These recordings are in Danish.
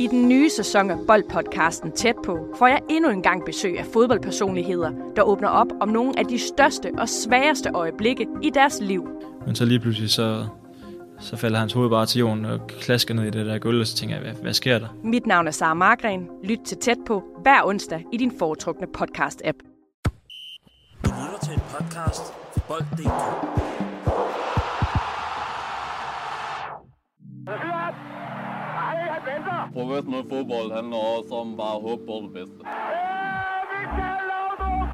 I den nye sæson af Boldpodcasten Tæt på får jeg endnu en gang besøg af fodboldpersonligheder, der åbner op om nogle af de største og sværeste øjeblikke i deres liv. Men så lige pludselig så, så falder hans hoved bare til jorden og klasker ned i det der gulv, og så tænker jeg, hvad, hvad sker der? Mit navn er Sara Margren. Lyt til Tæt på hver onsdag i din foretrukne podcast-app. Du lytter til en podcast fra Bold.dk. Professionel fodbold handler også om bare at håbe på det bedste.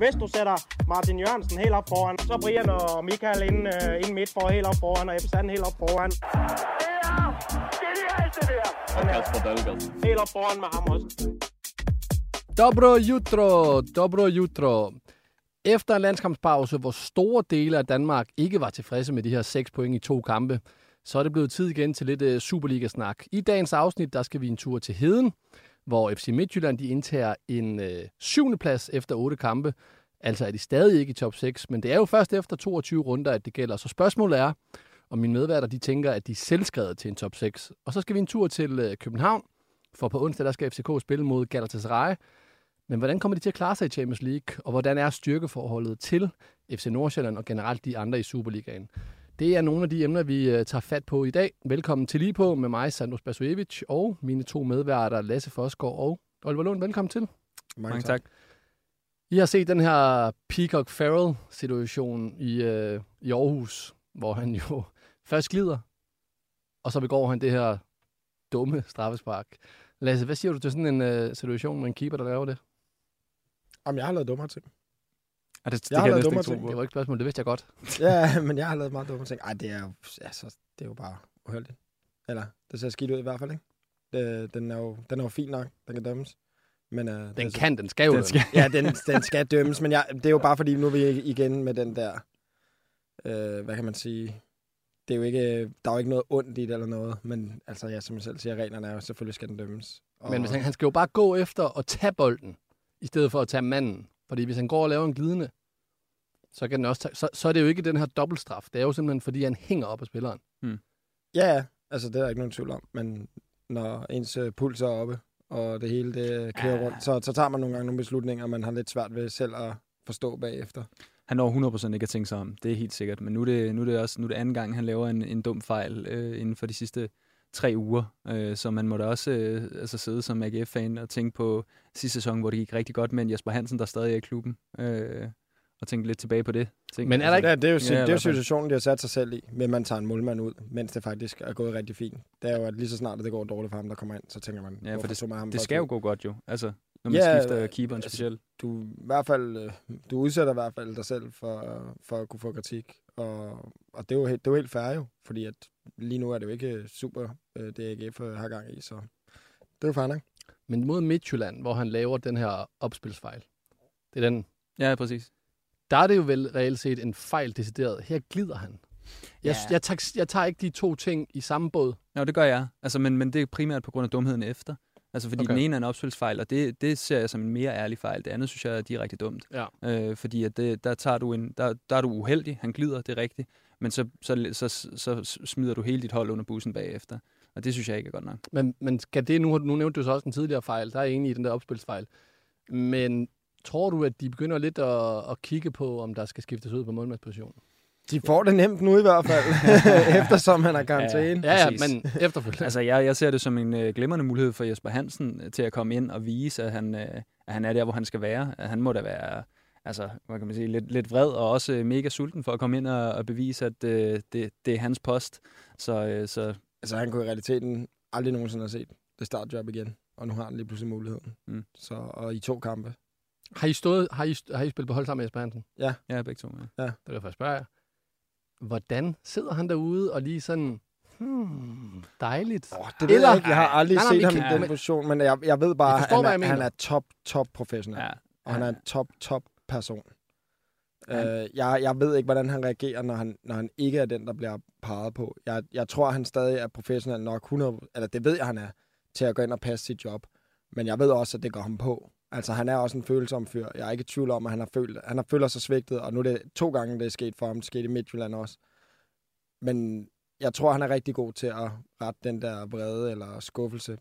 Hvis du sætter Martin Jørgensen helt op foran, så Brian og Michael ind, uh, ind midt for helt op foran, og Ebbe Sand helt op foran. Og Kasper Dahlgaard. Helt op foran med ham også. Dobro jutro, dobro jutro. Efter en landskampspause, hvor store dele af Danmark ikke var tilfredse med de her 6 point i to kampe, så er det blevet tid igen til lidt øh, Superliga-snak. I dagens afsnit, der skal vi en tur til Heden, hvor FC Midtjylland de indtager en øh, syvende plads efter otte kampe. Altså er de stadig ikke i top 6, men det er jo først efter 22 runder, at det gælder. Så spørgsmålet er, om mine medværter de tænker, at de er selvskrevet til en top 6. Og så skal vi en tur til øh, København, for på onsdag der skal FCK spille mod Galatasaray. Men hvordan kommer de til at klare sig i Champions League, og hvordan er styrkeforholdet til FC Nordsjælland og generelt de andre i Superligaen? Det er nogle af de emner, vi øh, tager fat på i dag. Velkommen til lige på med mig, Sandro Spasojevic, og mine to medværter, Lasse Fosgaard og Oliver Lund. Velkommen til. Mange tak. I har set den her Peacock Farrell-situation i, øh, i Aarhus, hvor han jo først glider, og så begår han det her dumme straffespark. Lasse, hvad siger du til sådan en øh, situation med en keeper, der laver det? Jamen, jeg har lavet dummere ting. Og det, det, Jeg har kan lavet næsten dummere ikke tro ting. på. Det var ikke et spørgsmål, det vidste jeg godt. Ja, men jeg har lavet meget dumme ting. Ej, det er jo, altså, det er jo bare uheldigt. Eller, det ser skidt ud i hvert fald, ikke? Det, den, er jo, den er jo fin nok, den kan dømmes. Men, uh, Den kan, den skal jo. Den skal- Ja, den, den skal dømmes, men jeg, det er jo bare fordi, nu er vi igen med den der, øh, hvad kan man sige, det er jo ikke, der er jo ikke noget ondt i det eller noget, men altså, ja, som jeg selv siger, reglerne er jo, selvfølgelig skal den dømmes. Og, Men hvis han, han skal jo bare gå efter at tage bolden, i stedet for at tage manden. Fordi hvis han går og laver en glidende, så, kan den også tage, så, så er det jo ikke den her dobbeltstraf. Det er jo simpelthen, fordi han hænger op af spilleren. Ja, ja, altså det er der ikke nogen tvivl om, men når ens øh, puls er oppe, og det hele det kører Ja. rundt, så, så tager man nogle gange nogle beslutninger, man har lidt svært ved selv at forstå bagefter. Han når 100% ikke at tænke sig om. Det er helt sikkert. Men nu er det, nu er det også nu er det anden gang, han laver en, en dum fejl øh, inden for de sidste tre uger. Øh, så man må da også øh, altså sidde som AGF-fan og tænke på sidste sæson, hvor det gik rigtig godt med en Jesper Hansen, der stadig er i klubben. Øh, og tænke lidt tilbage på det. Tænke, Men er der ikke- Ja, det er jo, Ja, det er jo situationen, de har sat sig selv i, med at man tager en målmand ud, mens det faktisk er gået rigtig fint. Det er jo, at lige så snart det går dårligt for ham, der kommer ind, så tænker man, Ja, for tog man ham det skal jo gå godt jo. Altså, når man Ja, skifter øh, keeperen altså, specielt. du, i hvert fald, øh, du udsætter i hvert fald dig selv for, for at kunne få kritik. Og, og det, er jo helt, det er jo helt fair jo, fordi at lige nu er det jo ikke super, øh, det AGF har gang i, så det er jo fair nok. Men mod Midtjylland, hvor han laver den her opspilsfejl, det er den, Ja, præcis. der er det jo vel reelt set en fejl decideret. Her glider han. Jeg, Ja. jeg, tager, jeg tager ikke de to ting i samme båd. Jo, det gør jeg. Altså, men, men det er primært på grund af dumheden efter. Altså, fordi Okay. den ene er en opspilsfejl, og det, det ser jeg som en mere ærlig fejl. Det andet synes jeg er direkte dumt. Ja. Øh, fordi at det, der, tager du en, der, der er du uheldig, han glider, det er rigtigt, men så, så, så, så, smider du hele dit hold under bussen bagefter. Og det synes jeg ikke er godt nok. Men, men skal det nu, nu nævnte du så også en tidligere fejl, der er enig i den der opspilsfejl. Men tror du, at de begynder lidt at, at kigge på, om der skal skiftes ud på målmandspositionen? De får det nemt nu i hvert fald, eftersom han har karantæne. Ja, ja, Præcis. men efterfølgende. Altså, jeg, jeg ser det som en øh, glimrende mulighed for Jesper Hansen øh, til at komme ind og vise, at han, øh, at han er der, hvor han skal være. At han må da være altså, hvad kan man sige, lidt, lidt vred og også øh, mega sulten for at komme ind og, og bevise, at øh, det, det er hans post. Så, øh, så Altså han kunne i realiteten aldrig nogensinde have set det startjob igen, og nu har han lige pludselig muligheden. Mm. Så, og i to kampe. Har I, stået, har, I, har I spillet på hold sammen med Jesper Hansen? ja, begge to. Ja. Det er derfor, jeg spørger jer. Hvordan sidder han derude og lige sådan, hmm, dejligt. Oh, det ved Eller- jeg ikke. Jeg har aldrig Nej, nej, set men ham kan- i den men- position, men jeg, jeg ved bare, at han, er, han er top, top professionel. Ja. Og han er en top, top person. Han- Øh, jeg, jeg ved ikke, hvordan han reagerer, når han, når han ikke er den, der bliver peget på. Jeg, jeg tror, han stadig er professionel nok, 100, eller det ved jeg, han er, til at gå ind og passe sit job. Men jeg ved også, at det går ham på. Altså, han er også en følsom fyr. Jeg er ikke i tvivl om, at han har følt, han har følt sig svigtet, og nu er det to gange, det er sket for ham. Det skete i Midtjylland også. Men jeg tror, han er rigtig god til at rette den der vrede eller skuffelse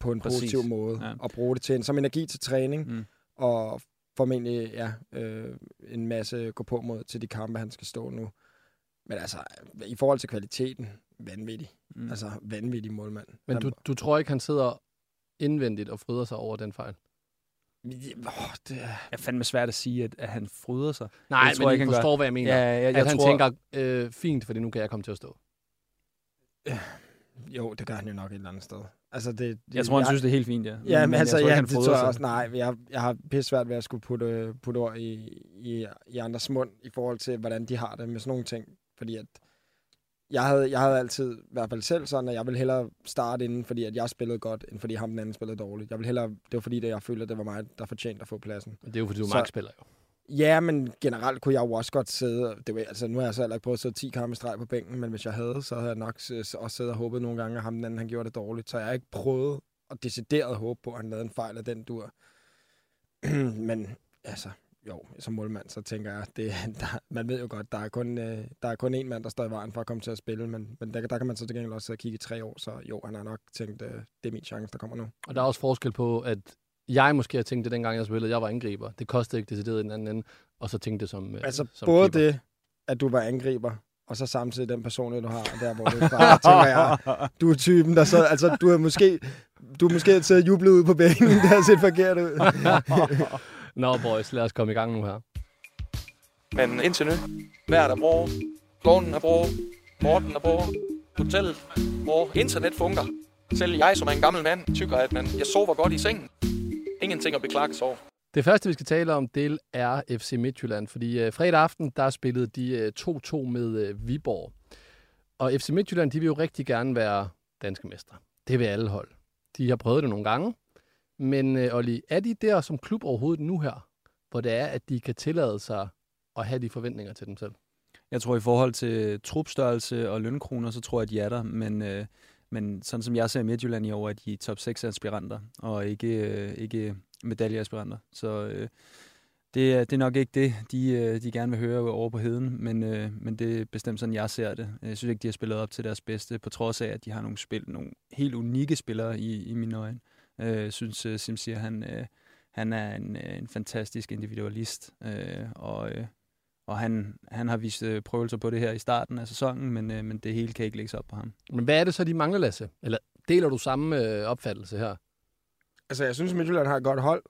på en Præcis. positiv måde, Ja. og bruge det til en, som energi til træning, Mm. og formentlig ja, øh, en masse gå på mod til de kampe, han skal stå nu. Men altså, i forhold til kvaliteten, vanvittig. Mm. Altså, vanvittig målmand. Men du, du tror ikke, han sidder indvendigt og fryder sig over den fejl? Åh, det er... Jeg fandme svært at sige, at, at han fryder sig. Nej, Det tror men jeg I forstår, gør. hvad jeg mener. Ja, jeg, jeg at han tror, tænker, øh, fint, fordi nu kan jeg komme til at stå. Jo, det gør han jo nok et eller andet sted. Altså, det, det, jeg tror, han synes, det er helt fint, ja. Ja, men, altså, jeg tror ja, ikke, han det fryder tror jeg sig. også. Nej, jeg, jeg har pisse svært ved at skulle putte, putte ord i, i, i andres mund i forhold til, hvordan de har det med sådan nogle ting. Fordi at jeg havde, jeg havde altid, i hvert fald selv sådan, at jeg ville hellere starte inden, fordi at jeg spillede godt, end fordi ham den anden spillede dårligt. Jeg ville hellere, det var fordi, at jeg følte, at det var mig, der fortjente at få pladsen. Det er jo, fordi du er Så- markspiller jo. Ja, men generelt kunne jeg jo også godt sidde, det var, altså nu har jeg så heller ikke prøvet at sidde 10 kampe i streg på bænken, men hvis jeg havde, så havde jeg nok også siddet og håbet nogle gange, at ham den anden han gjorde det dårligt. Så jeg har ikke prøvet at decideret håbe på, at han lavede en fejl af den dur. men altså, jo, som målmand, så tænker jeg, det, der, man ved jo godt, der er, kun, øh, der er kun én mand, der står i vejen for at komme til at spille, men, men der, der kan man så til gengæld også kigge i tre år, så jo, han har nok tænkt, øh, det er min chance, der kommer nu. Og der er også forskel på, at jeg måske har tænkt det, dengang jeg spillede, jeg var angriber. Det kostede ikke decideret i den anden ende. Og så tænkte det som, øh, Altså som både keeper. det, at du var angriber, og så samtidig den personlighed, du har, der hvor du er fra, tænker jeg, du er typen, der så, altså du er måske, du er måske til at juble ud på bænken, det har set forkert ud. Nå, boys, lad os komme i gang nu her. Men indtil nu, vejret er bra, klonen er bra, Morten er bra, hotellet bra, internet fungerer. Selv jeg, som er en gammel mand, tykker, at man, jeg sover godt i sengen. Ingenting at beklage sig over. Det første, vi skal tale om, det er FC Midtjylland, fordi øh, fredag aften, der spillede de øh, 2-2 med øh, Viborg. Og FC Midtjylland, de vil jo rigtig gerne være danske mestre. Det vil alle hold. De har prøvet det nogle gange. Men øh, Olli, er de der som klub overhovedet nu her, hvor det er, at de kan tillade sig at have de forventninger til dem selv? Jeg tror, i forhold til trupstørrelse og lønkroner, så tror jeg, at de er der. Men, øh, men sådan som jeg ser Midtjylland i år, er de top 6 aspiranter, og ikke, øh, ikke medaljeaspiranter. Så øh, det, er- det er nok ikke det, de, øh, de gerne vil høre over på heden, men, øh, men det er bestemt sådan, jeg ser det. Jeg synes ikke, de har spillet op til deres bedste, på trods af, at de har nogle, spil, nogle helt unikke spillere i, i mine øjne. Øh, synes, uh, Simsier, han, øh, han er en, øh, en fantastisk individualist, øh, og, øh, og han, han har vist øh, prøvelser på det her i starten af sæsonen, men, øh, men det hele kan ikke lægges op på ham. Men hvad er det så, de mangler, Lasse? Eller deler du samme øh, opfattelse her? Altså jeg synes, Midtjylland har et godt hold,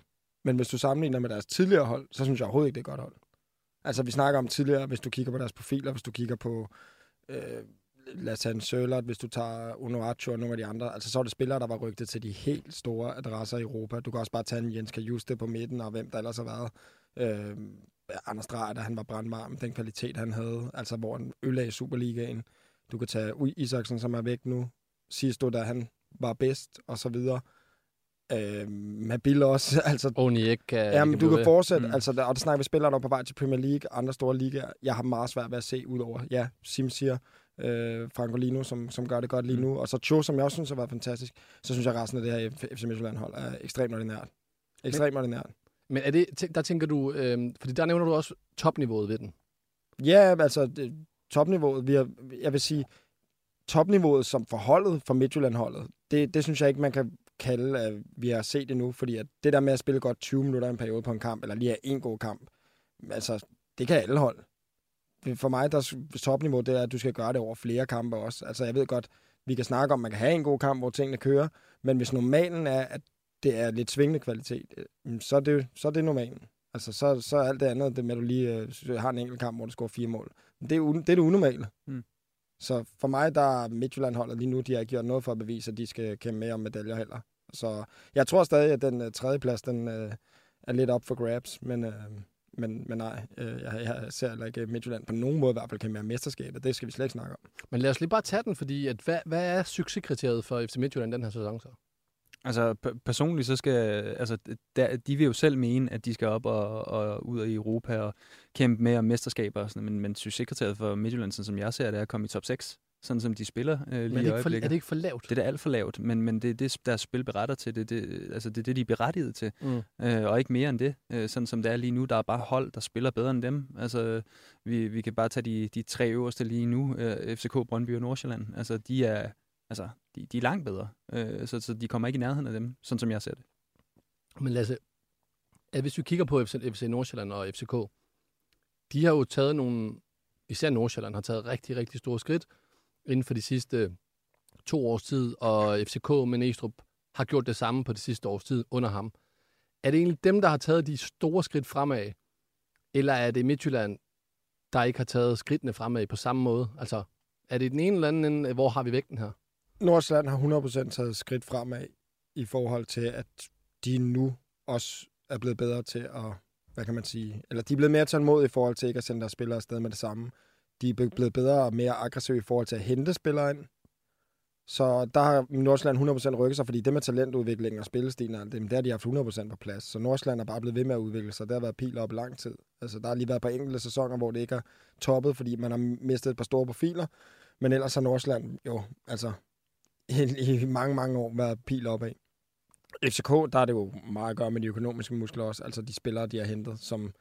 men hvis du sammenligner med deres tidligere hold, så synes jeg overhovedet ikke, det er et godt hold. Altså vi snakker om tidligere, hvis du kigger på deres profiler, hvis du kigger på, øh, lad os tage en Sørlert, hvis du tager Unoacho og nogle af de andre, altså så er det spillere, der var rygtet til de helt store adresser i Europa. Du kan også bare tage en Jens Kajuste på midten, og hvem der ellers har været. Øh, Anders Dreyer, da han var brandvarm, den kvalitet, han havde, altså hvor han ødelagde i Superligaen. Du kan tage Ui Isaksen, som er væk nu. Sidst da han var bedst, og så videre. Øh, Mabil også, altså Oni ikke kan... Ja, men du kan fortsætte, Mm. altså, og der snakker vi spillere, der er på vej til Premier League, andre store ligaer. Jeg har meget svært ved at se ud over, ja, Simsier, øh, Francolino, som, som gør det godt lige Mm. nu, og så Cho, som jeg også synes har været fantastisk. Så synes jeg, at resten af det her FC Midtjylland-hold er ekstremt ordinært. Ekstremt ordinært. Men er det, der tænker du, øh, fordi der nævner du også topniveauet ved den. Ja, altså det, topniveauet, vi har, jeg vil sige, topniveauet som forholdet for Midtjylland-holdet, det, det synes jeg ikke, man kan kalde, at vi har set endnu, fordi at det der med at spille godt 20 minutter i en periode på en kamp, eller lige have en god kamp, altså, det kan alle hold. For mig, der er topniveau, det er, at du skal gøre det over flere kampe også. Altså, jeg ved godt, vi kan snakke om, at man kan have en god kamp, hvor tingene kører, men hvis normalen er, at det er lidt svingende kvalitet, øh, så er det, så er det normalen. Altså, så, så er alt det andet, det med, at du lige øh, har en enkelt kamp, hvor du scorer fire mål. Det er, det, er det unormale. Mm. Så for mig, der er Midtjylland-holdet lige nu, de har ikke gjort noget for at bevise, at de skal kæmpe med om medaljer heller. Så jeg tror stadig, at den uh, tredje plads, den uh, er lidt op for grabs, men, uh, men, men nej, uh, jeg, jeg ser heller ikke Midtjylland på nogen måde i hvert fald kan være mesterskabet. Det skal vi slet ikke snakke om. Men lad os lige bare tage den, fordi at hvad, hvad er succeskriteriet for FC Midtjylland den her sæson så? Altså p- personligt så skal, altså der, de vil jo selv mene, at de skal op og, og ud i Europa og kæmpe med om mesterskaber og sådan men, men succeskriteriet for Midtjylland, sådan som jeg ser det, er at komme i top 6, sådan som de spiller øh, lige Men i det, ikke for, øjeblikket. er det ikke for lavt? Det er da alt for lavt, men, men det er det, deres spil beretter til. Det, det, altså det er det, de er berettiget til. Mm. Øh, og ikke mere end det. Øh, sådan som det er lige nu, der er bare hold, der spiller bedre end dem. Altså, vi, vi kan bare tage de, de tre øverste lige nu. Øh, FCK, Brøndby og Nordsjælland. Altså, de er altså, de, de er langt bedre. Øh, så, så de kommer ikke i nærheden af dem, sådan som jeg ser det. Men Lasse, at hvis vi kigger på FC, FC Nordsjælland og FCK, de har jo taget nogle, især Nordsjælland har taget rigtig, rigtig store skridt inden for de sidste to års tid, og FCK med Næstrup har gjort det samme på det sidste års tid under ham. Er det egentlig dem, der har taget de store skridt fremad, eller er det Midtjylland, der ikke har taget skridtene fremad på samme måde? Altså, er det den ene eller anden ende, hvor har vi vægten her? Nordsjælland har 100% taget skridt fremad i forhold til, at de nu også er blevet bedre til at, hvad kan man sige, eller de er blevet mere tålmodige i forhold til ikke at sende deres spillere afsted med det samme. De er blevet bedre og mere aggressive i forhold til at hente spillere ind. Så der har Nordsjælland 100% rykket sig, fordi det med talentudvikling og spillestilen, og det, der de har de haft 100% på plads. Så Nordsjælland er bare blevet ved med at udvikle sig. Det har været pil op i lang tid. Altså, der har lige været på enkelte sæsoner, hvor det ikke er toppet, fordi man har mistet et par store profiler. Men ellers har Nordsjælland jo, altså, i, i mange, mange år været pil opad. FCK, der er det jo meget at gøre med de økonomiske muskler også. Altså de spillere, de har hentet, som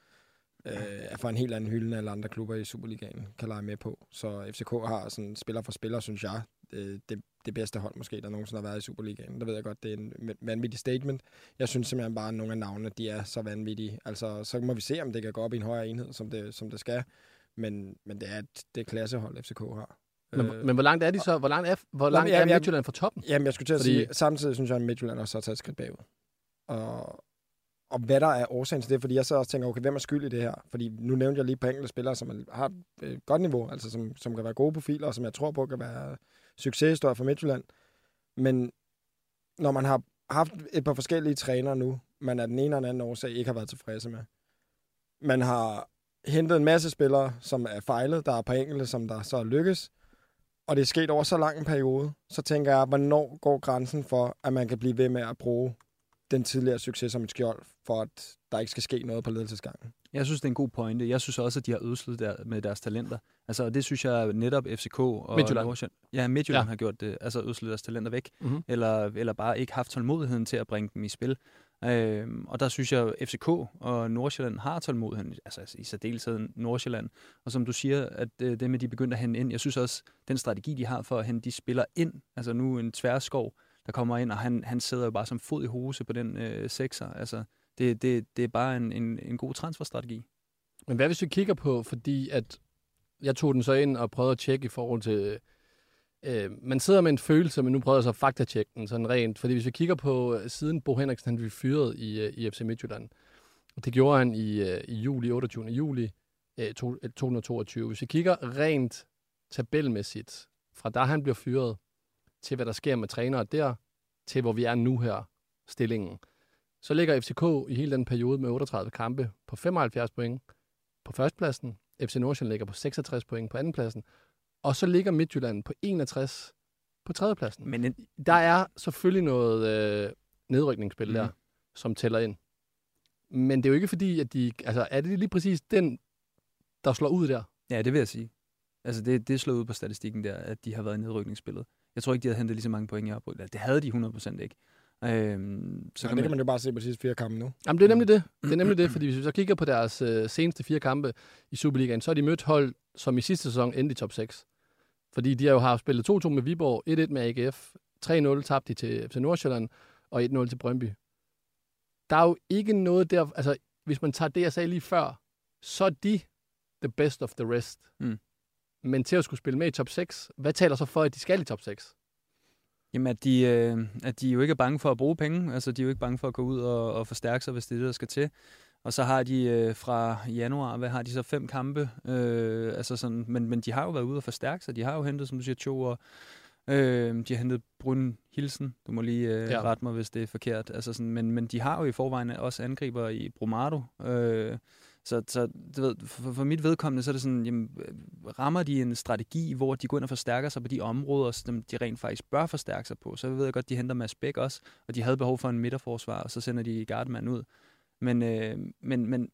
øh, er fra en helt anden hylde, end alle andre klubber i Superligaen kan lege med på. Så FCK har sådan spiller for spiller, synes jeg, det, det, det bedste hold måske, der nogensinde har været i Superligaen. Der ved jeg godt, det er en vanvittig statement. Jeg synes simpelthen bare, at nogle af navnene, de er så vanvittige. Altså, så må vi se, om det kan gå op i en højere enhed, som det, som det skal. Men, men det er et det klassehold, FCK har. Men, øh, men hvor langt er de så? Hvor langt er, hvor langt er Midtjylland fra toppen? Jamen, jeg skulle til at Fordi... sige, samtidig synes jeg, at Midtjylland også har taget et skridt bagud. Og, og hvad der er årsagen til det, fordi jeg så også tænker, okay, hvem er skyld i det her? Fordi nu nævnte jeg lige på enkelte spillere, som har et øh, godt niveau, altså som, som kan være gode profiler, og som jeg tror på kan være succeshistorier for Midtjylland. Men når man har haft et par forskellige trænere nu, man er den ene eller anden årsag ikke har været tilfredse med. Man har hentet en masse spillere, som er fejlet. Der er på enkelte, som der så lykkes og det er sket over så lang en periode, så tænker jeg, hvornår går grænsen for, at man kan blive ved med at bruge den tidligere succes som et skjold, for at der ikke skal ske noget på ledelsesgangen? Jeg synes, det er en god pointe. Jeg synes også, at de har ødslet der med deres talenter. Altså, det synes jeg netop FCK og Midtjylland. Nordsjælland, ja, Midtjylland ja. har gjort det. Altså, ødslet deres talenter væk. Mhm. Eller, eller bare ikke haft tålmodigheden til at bringe dem i spil. Øhm, og der synes jeg, at FCK og Nordsjælland har tålmodigheden, altså i særdeleshed Nordsjælland. Og som du siger, at øh, det med, de begyndte at hente ind, jeg synes også, den strategi, de har for at hente de spiller ind, altså nu en tværskov, der kommer ind, og han, han sidder jo bare som fod i hose på den øh, sekser. Altså, det, det, det er bare en, en, en god transferstrategi. Men hvad hvis vi kigger på, fordi at jeg tog den så ind og prøvede at tjekke i forhold til... Øh, man sidder med en følelse, men nu prøver jeg så at faktatjekke den sådan rent. Fordi hvis vi kigger på, øh, siden Bo Henriksen han blev fyret i, øh, i FC Midtjylland, og det gjorde han i, øh, i juli, 28. juli øh, øh, 2022. Hvis vi kigger rent tabelmæssigt, fra da han blev fyret, til hvad der sker med trænere der, til hvor vi er nu her, stillingen, så ligger FCK i hele den periode med 38 kampe på 75 point på førstepladsen. FC Nordsjælland ligger på 66 point på andenpladsen. Og så ligger Midtjylland på 61 på tredjepladsen. Men en, Der er selvfølgelig noget øh, nedrykningsspil Mhm. der, som tæller ind. Men det er jo ikke fordi, at de... Altså, er det lige præcis den, der slår ud der? ja, det vil jeg sige. Altså, det, det slået ud på statistikken der, at de har været i nedrykningsspillet. Jeg tror ikke, de havde hentet lige så mange point i oprykning. Det havde de 100% ikke. Øhm, så ja, det kan man jo bare se på de sidste fire kampe nu. Jamen, det er nemlig det. Det er nemlig det, fordi hvis vi så kigger på deres øh, seneste fire kampe i Superligaen, så har de mødt hold, som i sidste sæson endte i top 6. Fordi de har jo haft spillet 2-2 med Viborg, 1-1 med AGF, 3-0 tabte de til FC Nordsjælland, og 1-0 til Brøndby. Der er jo ikke noget der... Altså, hvis man tager det, jeg sagde lige før, så er de the best of the rest. Mm. Men til at skulle spille med i top 6, hvad taler så for, at de skal i top 6? Jamen, at de, øh, at de jo ikke er bange for at bruge penge. Altså, de er jo ikke bange for at gå ud og, og forstærke sig, hvis det er det, der skal til. Og så har de øh, fra januar, hvad har de så, fem kampe? Øh, altså sådan, men, men de har jo været ude og forstærke sig. De har jo hentet, som du siger, to og øh, de har hentet Brun Hilsen. Du må lige øh, Ja. rette mig, hvis det er forkert. Altså sådan, men, men de har jo i forvejen også angriber i Brumado. Øh, så, så du ved, for, for mit vedkommende, så er det sådan, jamen, øh, rammer de en strategi, hvor de går ind og forstærker sig på de områder, som de rent faktisk bør forstærke sig på. Så ved jeg godt, de henter Mads Bæk også, og de havde behov for en midterforsvar, og så sender de Gardemand ud. Men, øh, men, men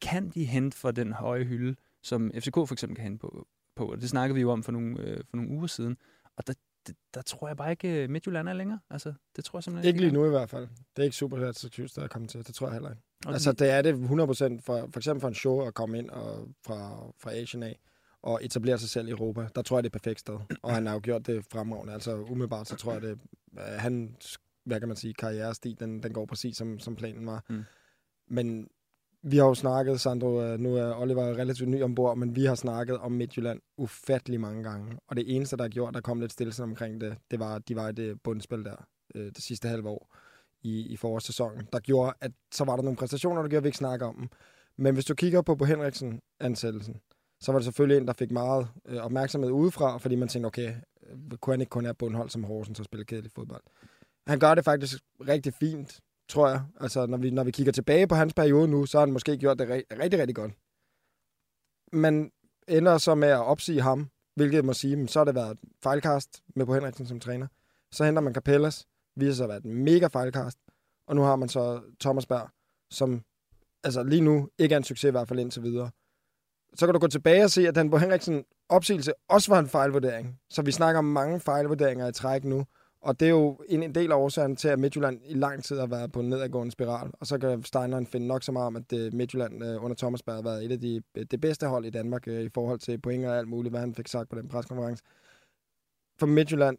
kan de hente for den høje hylde, som FCK for eksempel kan hente på? på? Og det snakkede vi jo om for nogle, øh, for nogle uger siden. Og der, der, der tror jeg bare ikke, øh, Midtjylland er længere. Altså, det tror jeg simpelthen Ikke lige nu i hvert fald. Det er ikke super attraktivt, der er kommet til. Det tror jeg heller ikke. Og Altså, det er det 100% for, for eksempel for en show at komme ind og fra, fra Asien af og etablere sig selv i Europa. Der tror jeg, det er et perfekt sted. Og han har jo gjort det fremragende. Altså umiddelbart, så tror jeg, det øh, han, hvad kan man sige, karrierestil, den, den går præcis som, som planen var. Mm. Men vi har jo snakket, Sandro, øh, nu er Oliver relativt ny ombord, men vi har snakket om Midtjylland ufattelig mange gange. Og det eneste, der har gjort, der kom lidt stillelse omkring det, det var, at de var i det bundspil der, øh, det sidste halve år i, i forårssæsonen, der gjorde, at så var der nogle præstationer, der gjorde, at vi ikke snakker om dem. Men hvis du kigger på på Henriksen-ansættelsen, så var det selvfølgelig en, der fik meget øh, opmærksomhed udefra, fordi man tænkte, okay, øh, kunne han ikke kun have bundhold som Horsens og spille kedelig fodbold? Han gør det faktisk rigtig fint, tror jeg. Altså, når vi, når vi kigger tilbage på hans periode nu, så har han måske gjort det rigtig, rigtig, rigtig godt. Man ender så med at opsige ham, hvilket må sige, så har det været fejlkast med på Henriksen som træner. Så henter man Capellas, viser sig at være et mega fejlkast. Og nu har man så Thomas Berg, som altså lige nu ikke er en succes i hvert fald indtil videre. Så kan du gå tilbage og se, at den på Henriksen opsigelse også var en fejlvurdering. Så vi snakker om mange fejlvurderinger i træk nu. Og det er jo en, en del af årsagen til, at Midtjylland i lang tid har været på en nedadgående spiral. Og så kan Steineren finde nok så meget om, at øh, Midtjylland øh, under Thomas Berg har været et af de det bedste hold i Danmark øh, i forhold til point og alt muligt, hvad han fik sagt på den preskonference. For Midtjylland,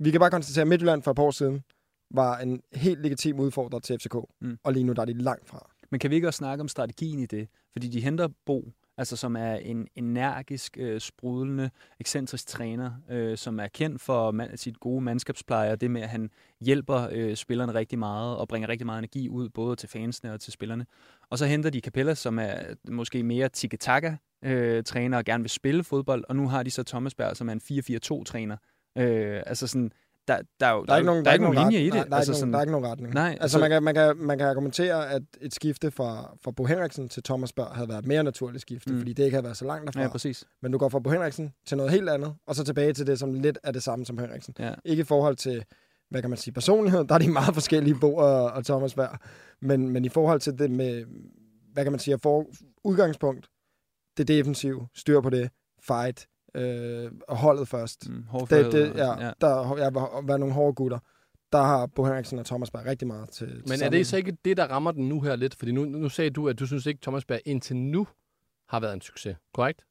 vi kan bare konstatere, at Midtjylland for et par år siden var en helt legitim udfordrer til FCK. Mm. Og lige nu der er de langt fra. Men kan vi ikke også snakke om strategien i det? Fordi de henter Bo, altså som er en energisk, øh, sprudlende, ekscentrisk træner, øh, som er kendt for man, sit gode mandskabspleje, og det med, at han hjælper øh, spillerne rigtig meget, og bringer rigtig meget energi ud, både til fansene og til spillerne. Og så henter de Capella, som er måske mere tiki-taka øh, træner og gerne vil spille fodbold, og nu har de så Thomas Berg, som er en 4-4-2-træner. Øh, altså sådan, der, der, er jo, Der er ikke nogen, der er ikke nogen ret- linje i det. Nej, der, er altså ikke nogen, sådan, der er ikke nogen retning. Nej, altså, man, kan, man, kan, man kan argumentere, at et skifte fra, fra Bo Henriksen til Thomas Berg havde været et mere naturligt skifte, Mm. fordi det ikke havde været så langt derfra. Ja, præcis. Men du går fra Bo Henriksen til noget helt andet, og så tilbage til det, som lidt er det samme som Henriksen. Ja. Ikke i forhold til, hvad kan man sige, personlighed, der er de meget forskellige, Bo og, og Thomas Berg. Men, men i forhold til det med, hvad kan man sige, at for udgangspunkt, det defensive, styr på det, fight, øh, og holdet først. Mm, det, det, ja, ja. Der ja, været nogle hårde gutter. Der har Bo Henriksen og Thomas Berg rigtig meget til, til Men er sammen. det så ikke det, der rammer den nu her lidt? Fordi nu, nu sagde du, at du synes ikke, Thomas Berg indtil nu har været en succes. Korrekt?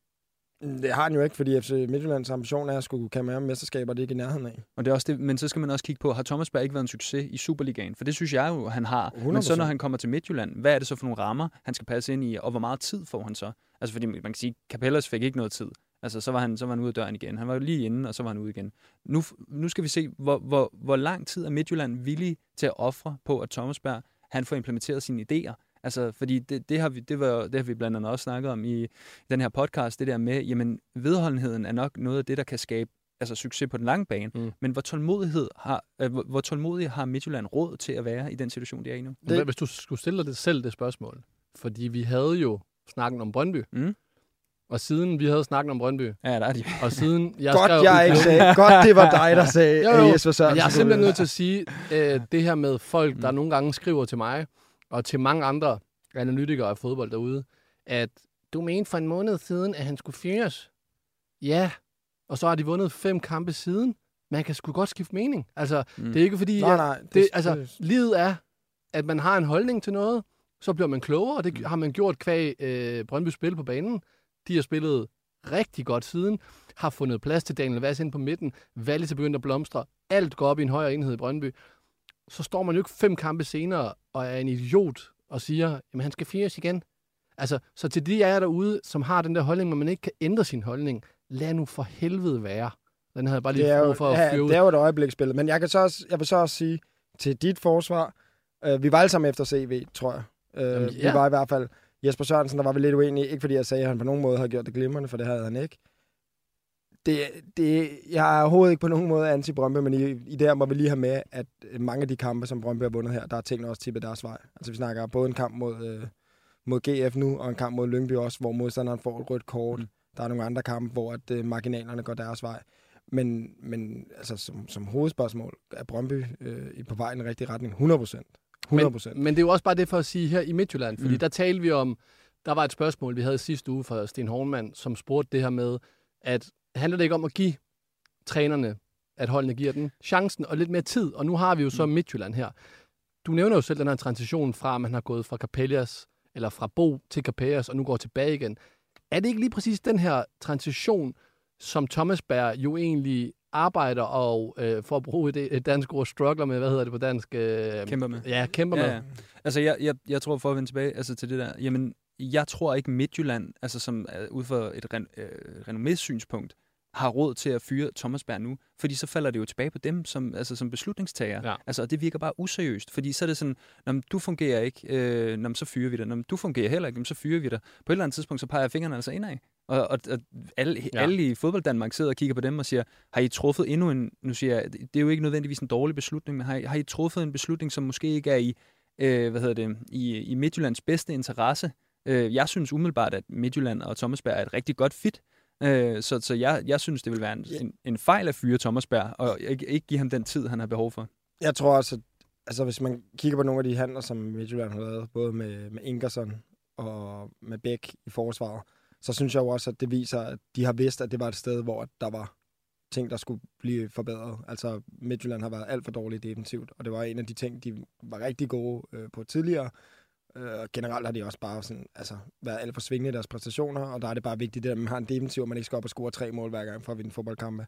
Det har han jo ikke, fordi FC Midtjyllands ambition er at skulle kan med mesterskaber, det er ikke i nærheden af. Og det er også det, men så skal man også kigge på, har Thomas Berg ikke været en succes i Superligaen? For det synes jeg jo, han har. Men så 100%. når han kommer til Midtjylland, hvad er det så for nogle rammer, han skal passe ind i, og hvor meget tid får han så? Altså fordi man kan sige, Capellas fik ikke noget tid. Altså så var han, så var han ude af døren igen. Han var lige inde, og så var han ude igen. Nu, nu skal vi se, hvor, hvor, hvor lang tid er Midtjylland villig til at ofre på, at Thomas Berg han får implementeret sine idéer. Altså, fordi det, det, har vi, det, var, det har vi blandt andet også snakket om i den her podcast, det der med, jamen, vedholdenheden er nok noget af det, der kan skabe altså, succes på den lange bane. Mm. Men hvor, tålmodighed har, øh, hvor, hvor tålmodig har Midtjylland råd til at være i den situation, de er i nu? Det... Hvis du skulle stille dig det selv det spørgsmål. Fordi vi havde jo snakken om Brøndby. Mm. Og siden vi havde snakken om Brøndby. Ja, der er de. Og siden jeg Godt, skrev jeg ikke sagde. Godt, det var dig, der sagde, jo, jo. Jesper Sørensen jeg er simpelthen nødt til at sige, øh, det her med folk, der nogle gange skriver til mig, og til mange andre analytikere af fodbold derude, at du mente for en måned siden, at han skulle fyres. Ja, og så har de vundet fem kampe siden. Man kan sgu godt skifte mening. Altså, Mm. mm. det er ikke fordi... Nej, at- nej, det- Det, altså, livet er, at man har en holdning til noget, så bliver man klogere, og det Mm. har man gjort kvæg øh, Brøndby spil på banen. De har spillet rigtig godt siden, har fundet plads til Daniel Vass ind på midten, Valle til begyndt at blomstre, alt går op i en højere enhed i Brøndby. Så står man jo ikke fem kampe senere og er en idiot og siger, jamen han skal fyres igen. Altså, så til de af jer derude, som har den der holdning, men man ikke kan ændre sin holdning, lad nu for helvede være. Den havde jeg bare lige det er, jo, for at ja, fyre ud. det er jo et øjebliksbillede. Men jeg, kan så også, jeg vil så også sige til dit forsvar, øh, vi var alle sammen efter CV, tror jeg. Øh, Jamen, Vi ja. var i hvert fald Jesper Sørensen, der var vi lidt uenige. Ikke fordi jeg sagde, at han på nogen måde havde gjort det glimrende, for det havde han ikke. Det, det, jeg er overhovedet ikke på nogen måde anti-Brøndby, men i, i det her må vi lige have med, at mange af de kampe, som Brøndby har vundet her, der er tingene også tippet deres vej. Altså vi snakker både en kamp mod, øh, mod GF nu, og en kamp mod Lyngby også, hvor modstanderen får et rødt kort. Mm. Der er nogle andre kampe, hvor at, øh, marginalerne går deres vej. Men, men altså, som, som hovedspørgsmål er Brøndby øh, på vej i den rigtige retning. 100 procent. 100 procent. Men, men det er jo også bare det for at sige her i Midtjylland, fordi Mm. mm. der talte vi om, der var et spørgsmål, vi havde sidste uge fra Sten Hornmann, som spurgte det her med, at handler det ikke om at give trænerne, at holdene giver den chancen og lidt mere tid, og nu har vi jo så Midtjylland her. Du nævner jo selv den her transition fra, at man har gået fra Capellas, eller fra Bo til Capellas, og nu går tilbage igen. er det ikke lige præcis den her transition, som Thomas Berg jo egentlig arbejder og, øh, for at bruge et, et dansk ord, struggler med, hvad hedder det på dansk? Øh, Kæmper med. Ja, kæmper Ja, med. ja. Altså, jeg, jeg, jeg tror, for at vende tilbage altså, til det der, jamen, jeg tror ikke Midtjylland, altså som er ud fra et ren, øh, renommé-synspunkt, har råd til at fyre Thomas Berg nu, fordi så falder det jo tilbage på dem som, altså, som beslutningstager. Ja. Altså, og det virker bare useriøst, fordi så er det sådan, når du fungerer ikke, øh, når så fyrer vi dig. Når du fungerer heller ikke, så fyrer vi dig. På et eller andet tidspunkt, så peger fingrene altså indad. Og, og, og alle, Ja. alle i fodbold Danmark sidder og kigger på dem og siger, har I truffet endnu en, nu siger jeg, det er jo ikke nødvendigvis en dårlig beslutning, men har I, har I truffet en beslutning, som måske ikke er i, øh, hvad hedder det, i, i Midtjyllands bedste interesse? Øh, jeg synes umiddelbart, at Midtjylland og Thomas Berg er et rigtig godt fit. Øh, så så jeg, jeg synes, det vil være en, en, en fejl at fyre Thomas Berg, og ikke, ikke give ham den tid, han har behov for. Jeg tror også, at altså, hvis man kigger på nogle af de handler, som Midtjylland har lavet, både med, med Ingerson og med Bæk i forsvaret, så synes jeg jo også, at det viser, at de har vidst, at det var et sted, hvor der var ting, der skulle blive forbedret. Altså, Midtjylland har været alt for dårligt defensivt, og det var en af de ting, de var rigtig gode øh, på tidligere. Øh, og generelt har de også bare sådan, altså, været alt for svingende i deres præstationer, og der er det bare vigtigt, at man har en defensiv, og man ikke skal op og score tre mål hver gang for at vinde fodboldkampe.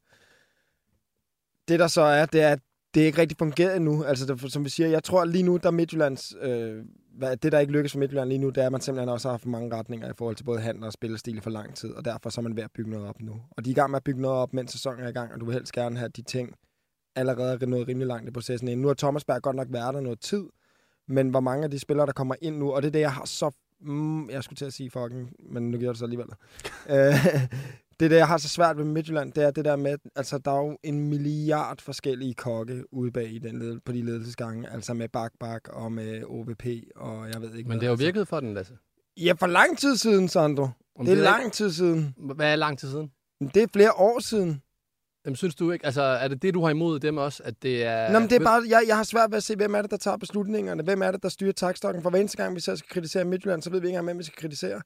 Det der så er, det er, at det er ikke rigtig fungeret endnu. Altså, det, som vi siger, jeg tror lige nu, der er Midtjyllands... Øh, hvad, det, der ikke lykkes for Midtjylland lige nu, det er, at man simpelthen også har haft for mange retninger i forhold til både handler og spillestil for lang tid, og derfor så er man ved at bygge noget op nu. Og de er i gang med at bygge noget op, mens sæsonen er i gang, og du vil helst gerne have de ting allerede nået rimelig langt i processen. ind. Nu har Thomas Berg godt nok været der noget tid, men hvor mange af de spillere, der kommer ind nu, og det er det, jeg har så... Mm, jeg skulle til at sige fucking, men nu gjorde det så alligevel. Øh, det er det, jeg har så svært ved Midtjylland, det er det der med, altså der er jo en milliard forskellige kokke ude bag i den på de ledelsesgange, altså med Bak Bak og med OVP, og jeg ved ikke Men det har jo altså. virket for den, Lasse. Ja, for lang tid siden, Sandro. Om det er det lang tid siden. Hvad er lang tid siden? Det er flere år siden. Jamen, synes du ikke, altså er det det, du har imod dem også, at det er... Nå, men det er bare, jeg, jeg har svært ved at se, hvem er det, der tager beslutningerne. Hvem er det, der styrer takstokken? For hver eneste gang, vi så skal kritisere Midtjylland, så ved vi ikke engang, hvem vi skal kritisere.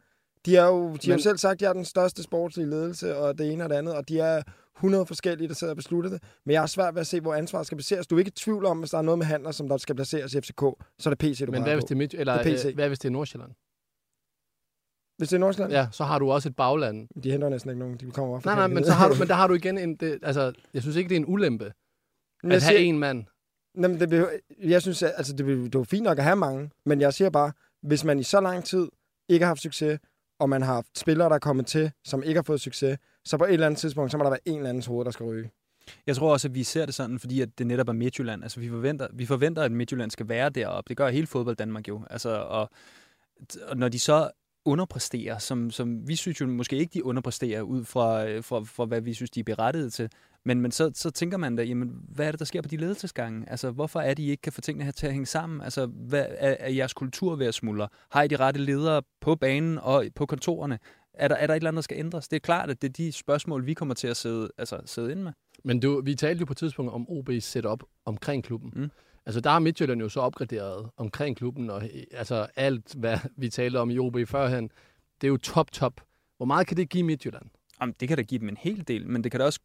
De, er jo, de men... har Men- jo selv sagt, at de er den største sportslige ledelse, og det ene og det andet, og de er 100 forskellige, der sidder og beslutter det. Men jeg har svært ved at se, hvor ansvaret skal placeres. Du er ikke i tvivl om, hvis der er noget med handler, som der skal placeres i FCK, så er det PC, du Men hvad hvis det er, Midt- eller, Det er PC. øh, hvad hvis det er Nordsjælland? Hvis det er Nordsjælland? Ja, så har du også et bagland. De henter næsten ikke nogen. De kommer fra Nej, nej, men, så har du, men der har du igen en... Det, altså, jeg synes ikke, det er en ulempe Men at jeg have siger- en mand. Jamen, det vil, jeg synes, altså, det, det er fint nok at have mange, men jeg siger bare, hvis man i så lang tid ikke har haft succes, og man har haft spillere, der er kommet til, som ikke har fået succes, så på et eller andet tidspunkt, så må der være en eller andens hoved, der skal ryge. Jeg tror også, at vi ser det sådan, fordi at det netop er Midtjylland. Altså, vi forventer, vi forventer, at Midtjylland skal være deroppe. Det gør hele fodbold Danmark jo. Altså, og, og når de så underpræsterer, som, som vi synes jo måske ikke, de underpræsterer ud fra, øh, fra, fra hvad vi synes, de er berettiget til. Men, men så, så tænker man da, jamen, hvad er det, der sker på de ledelsesgange? Altså, hvorfor er de ikke kan få tingene her til at hænge sammen? Altså, hvad er, er jeres kultur ved at smuldre? Har I de rette ledere på banen og på kontorerne? Er der, er der et eller andet, der skal ændres? Det er klart, at det er de spørgsmål, vi kommer til at sidde, altså, sidde inde med. Men du, vi talte jo på et tidspunkt om OB's setup omkring klubben. Mm. Altså, der har Midtjylland jo så opgraderet omkring klubben, og øh, altså alt, hvad vi talte om i OB førhen, det er jo top, top. Hvor meget kan det give Midtjylland? Jamen, det kan da give dem en hel del, men det kan da også...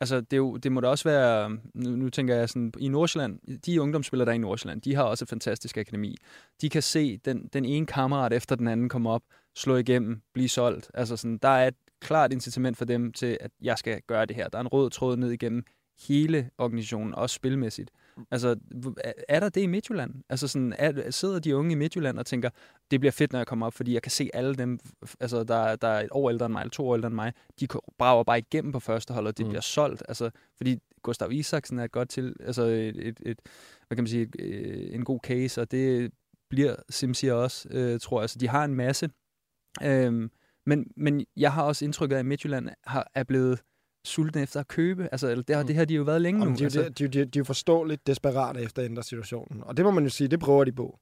Altså, det, er jo, det må da også være... Nu, nu tænker jeg sådan, i Nordsjælland, de ungdomsspillere, der er i Nordsjælland, de har også et fantastisk akademi. De kan se den, den ene kammerat efter den anden komme op, slå igennem, blive solgt. Altså sådan, der er et klart incitament for dem til, at jeg skal gøre det her. Der er en rød tråd ned igennem hele organisationen, også spilmæssigt. Altså, er- er der det i Midtjylland? Altså sådan, er, sidder de unge i Midtjylland og tænker, det bliver fedt, når jeg kommer op, fordi jeg kan se alle dem, altså, der, der er et år ældre end mig, eller to år ældre end mig, de brager bare igennem på første hold, og det Mm. bliver solgt. Altså, fordi Gustav Isaksen er godt til, altså et, et, et hvad kan man sige, et, øh, en god case, og det bliver Simsier også, øh, tror jeg. Altså, de har en masse. Øhm, men, men jeg har også indtrykket af, at Midtjylland har, er blevet sultne efter at købe. Altså, eller det, har, det har de jo været længe nu. Jamen, de, er altså, de, de, de, de er jo forståeligt desperate efter at ændre situationen. Og det må man jo sige, det prøver de på.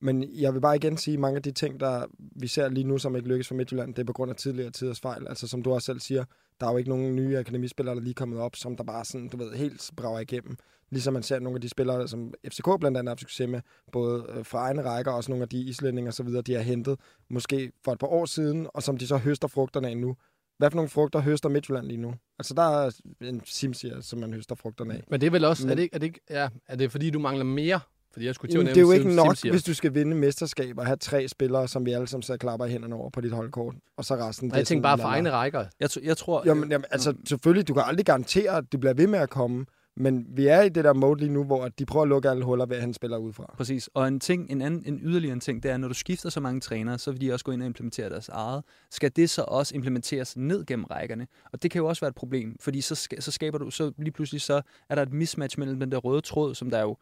Men jeg vil bare igen sige, at mange af de ting, der vi ser lige nu, som ikke lykkes for Midtjylland, det er på grund af tidligere tiders fejl. Altså som du også selv siger, der er jo ikke nogen nye akademispillere, der lige er kommet op, som der bare sådan, du ved, helt brager igennem. Ligesom man ser nogle af de spillere, som FCK blandt andet har succes med, både øh, fra egne rækker og også nogle af de islændinge og så videre, de har hentet måske for et par år siden, og som de så høster frugterne af nu. Hvad for nogle frugter høster Midtjylland lige nu? Altså, der er en simsier, som man høster frugterne af. Men det er vel også, Men- er det, ikke- er det, ikke, ja, er det fordi, du mangler mere Fordi jeg skulle til at nævne det er jo ikke nok, Simsier. hvis du skal vinde mesterskab og have tre spillere, som vi alle sammen så klapper i hænderne over på dit holdkort. Og så resten... Jeg tænker bare for egne række. rækker. Jeg, t- jeg tror... Jamen, jamen, altså selvfølgelig, du kan aldrig garantere, at det bliver ved med at komme. Men vi er i det der mode lige nu, hvor de prøver at lukke alle huller ved, at han spiller udefra. Præcis. Og en ting, en, anden, en yderligere ting, det er, når du skifter så mange trænere, så vil de også gå ind og implementere deres eget. Skal det så også implementeres ned gennem rækkerne? Og det kan jo også være et problem, fordi så, så skaber du, så lige pludselig så er der et mismatch mellem den der røde tråd, som der jo...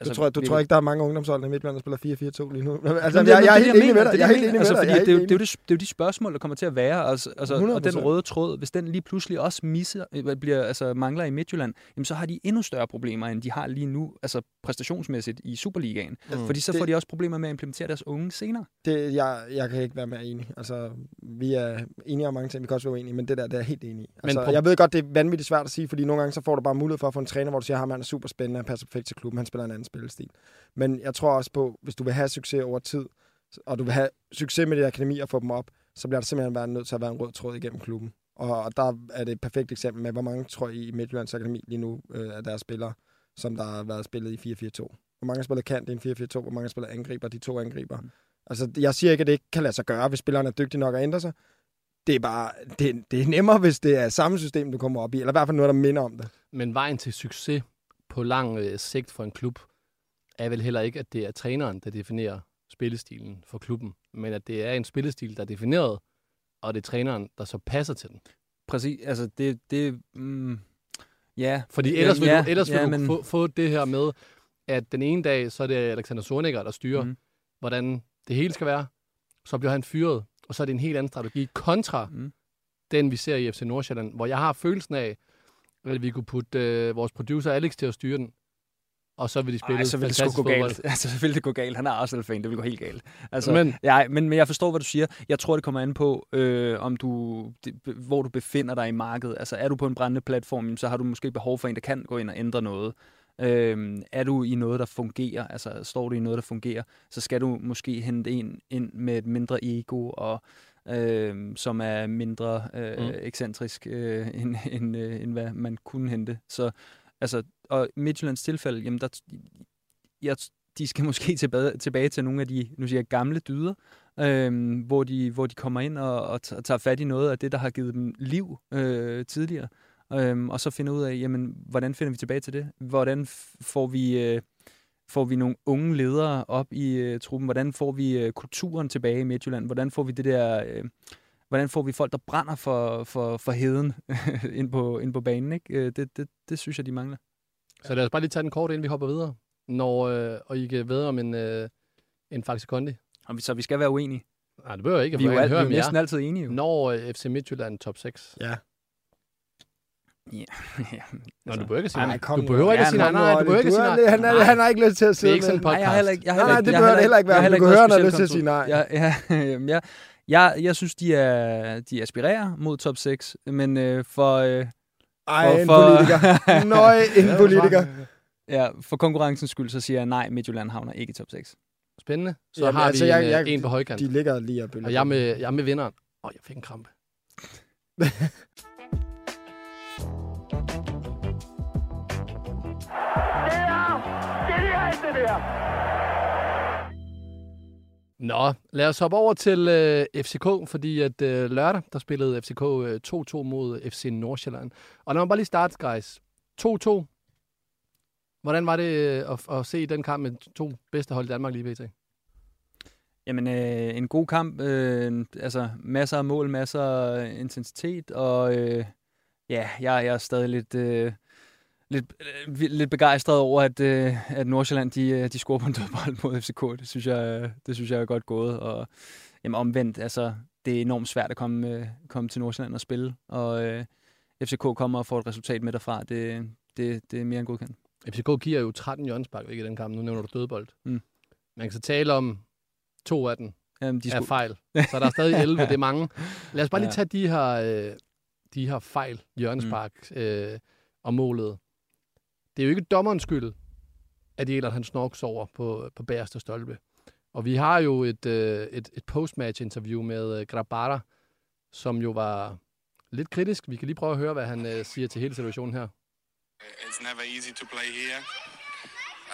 Altså, du tror, du tror ikke, der er mange ungdomshold i Midtjylland, der spiller 4-4-2 lige nu? Altså, Jamen, jeg, jeg, er det helt det, enig med dig. Det Jeg er det, helt enig med dig. Altså, er det, er jo- det, er det, det er jo de spørgsmål, der kommer til at være. Altså, altså, og den 100%. røde tråd, hvis den lige pludselig også misser, øh, bliver, altså, mangler i Midtjylland, jamen, så har de endnu større problemer, end de har lige nu, altså præstationsmæssigt i Superligaen. Mm. Fordi så Det- får de også problemer med at implementere deres unge senere. Det, jeg, jeg kan ikke være mere enig. Altså, vi er enige om mange ting, vi kan også være uenige, men det der, det er jeg helt enig i. Altså, pro- jeg ved godt, det er vanvittigt svært at sige, fordi nogle gange så får du bare mulighed for at få en træner, hvor du siger, at han er super spændende, han passer perfekt til klubben, han spiller en anden spillestil. Men jeg tror også på, hvis du vil have succes over tid, og du vil have succes med det akademi og få dem op, så bliver der simpelthen være nødt til at være en rød tråd igennem klubben. Og, der er det et perfekt eksempel med, hvor mange tror I i Midtjyllands Akademi lige nu øh, af deres spillere, som der har været spillet i 4-4-2. Hvor mange spiller kant i en 4-4-2, hvor mange spiller angriber, de to angriber. Altså, jeg siger ikke, at det ikke kan lade sig gøre, hvis spilleren er dygtig nok at ændre sig. Det er bare, det, det er nemmere, hvis det er samme system, du kommer op i, eller i hvert fald noget, der minder om det. Men vejen til succes på lang øh, sigt for en klub, er vel heller ikke, at det er træneren, der definerer spillestilen for klubben, men at det er en spillestil, der er defineret, og det er træneren, der så passer til den. Præcis, altså det... det mm, ja. Fordi ellers vil ja, du, ellers vil ja, du men, få, få det her med, at den ene dag, så er det Alexander Zorniger, der styrer, mm. hvordan det hele skal være. Så bliver han fyret, og så er det en helt anden strategi kontra Mm. den, vi ser i FC Nordsjælland, hvor jeg har følelsen af, at vi kunne putte øh, vores producer Alex til at styre den, og så vil de spille Ej, så vil det gå fodbold. galt. Altså, så vil det gå galt. Han er Arsenal-fan, det vil gå helt galt. Altså, Men- ja, men, men jeg forstår, hvad du siger. Jeg tror, det kommer an på, øh, om du, det, hvor du befinder dig i markedet. Altså, er du på en brændende platform, så har du måske behov for en, der kan gå ind og ændre noget. Øhm, er du i noget, der fungerer, altså står du i noget, der fungerer, så skal du måske hente en ind med et mindre ego, og øh, som er mindre øh, mm. ekscentrisk, øh, end, end, øh, end hvad man kunne hente. Så altså, og Midtjyllands tilfælde, jamen der, jeg, de skal måske tilbage, tilbage til nogle af de, nu siger jeg, gamle dyder, øh, hvor, de, hvor de kommer ind og, og tager fat i noget af det, der har givet dem liv øh, tidligere. Øh, og så finde ud af, jamen, hvordan finder vi tilbage til det? Hvordan får vi, øh, får vi nogle unge ledere op i øh, truppen? Hvordan får vi øh, kulturen tilbage i Midtjylland? Hvordan får vi det der... Øh, hvordan får vi folk, der brænder for, for, for heden ind, på, ind på banen? Ikke? Øh, Det, det, det synes jeg, de mangler. Så lad os bare lige tage den kort, inden vi hopper videre. Når, øh, og I kan vide om en, øh, en Faxe Kondi. Så vi skal være uenige. Nej, det behøver jeg ikke. Vi er jo, Jeg vil al, vi er er. næsten altid enige. Jo. Når øh, FC Midtjylland top 6. Ja. Ja, ja, Nå, du behøver ikke at sige Ej, nej. Du behøver ikke at Ja, sige nej. Nej, du behøver ikke at sige er nej. han, er, Nej. han har ikke lyst til at sidde ikke sådan en med. Nej, jeg heller ikke, jeg har Nej, heller nej, det behøver det heller heller ikke være, du kan høre, han har lyst til at sige nej. Ja, ja, jamen, jeg, jeg, synes, de, er, de aspirerer mod top 6, men øh, for, øh, Ej, For- en for- politiker. Nøj, en politiker. ja, for konkurrencens skyld, så siger jeg nej, Midtjylland havner ikke i top 6. Spændende. Så Jamen, har altså, vi en, jeg- øh, jeg- en på højkant. De ligger lige og bølger. Og jeg er med, jeg er med vinderen. Åh, oh, jeg fik en krampe. Nå, lad os hoppe over til øh, FCK, fordi at øh, lørdag, der spillede FCK øh, 2-2 mod FC Nordsjælland. Og lad mig bare lige starte, guys. 2-2. Hvordan var det øh, at, at se den kamp med to bedste hold i Danmark lige pt? Jamen, øh, en god kamp. Øh, altså, masser af mål, masser af intensitet, og øh, ja, jeg, jeg er stadig lidt, øh, lidt, øh, lidt begejstret over, at, øh, at Nordsjælland, de, øh, de scorer på en dødbold mod FCK. Det synes jeg, det synes jeg er godt gået, og jamen, omvendt, altså, det er enormt svært at komme, komme til Nordsjælland og spille, og øh, FCK kommer og får et resultat med derfra. Det, det, det er mere end godkendt. FCK giver jo 13 hjørnespark væk i den kamp. Nu nævner du dødbold. Mm. Man kan så tale om to af dem Jamen, de er skulle, fejl. Så der er stadig 11, det er mange. Lad os bare lige tage de her, øh, de her fejl, hjørnespark Mm. øh, og målet. Det er jo ikke dommerens skyld, at Elert han snorks over på, på bagerste stolpe. Og vi har jo et, øh, et, et postmatch-interview med øh, Grabara, som jo var lidt kritisk. Vi kan lige prøve at høre, hvad han øh, siger til hele situationen her. It's never easy to play here.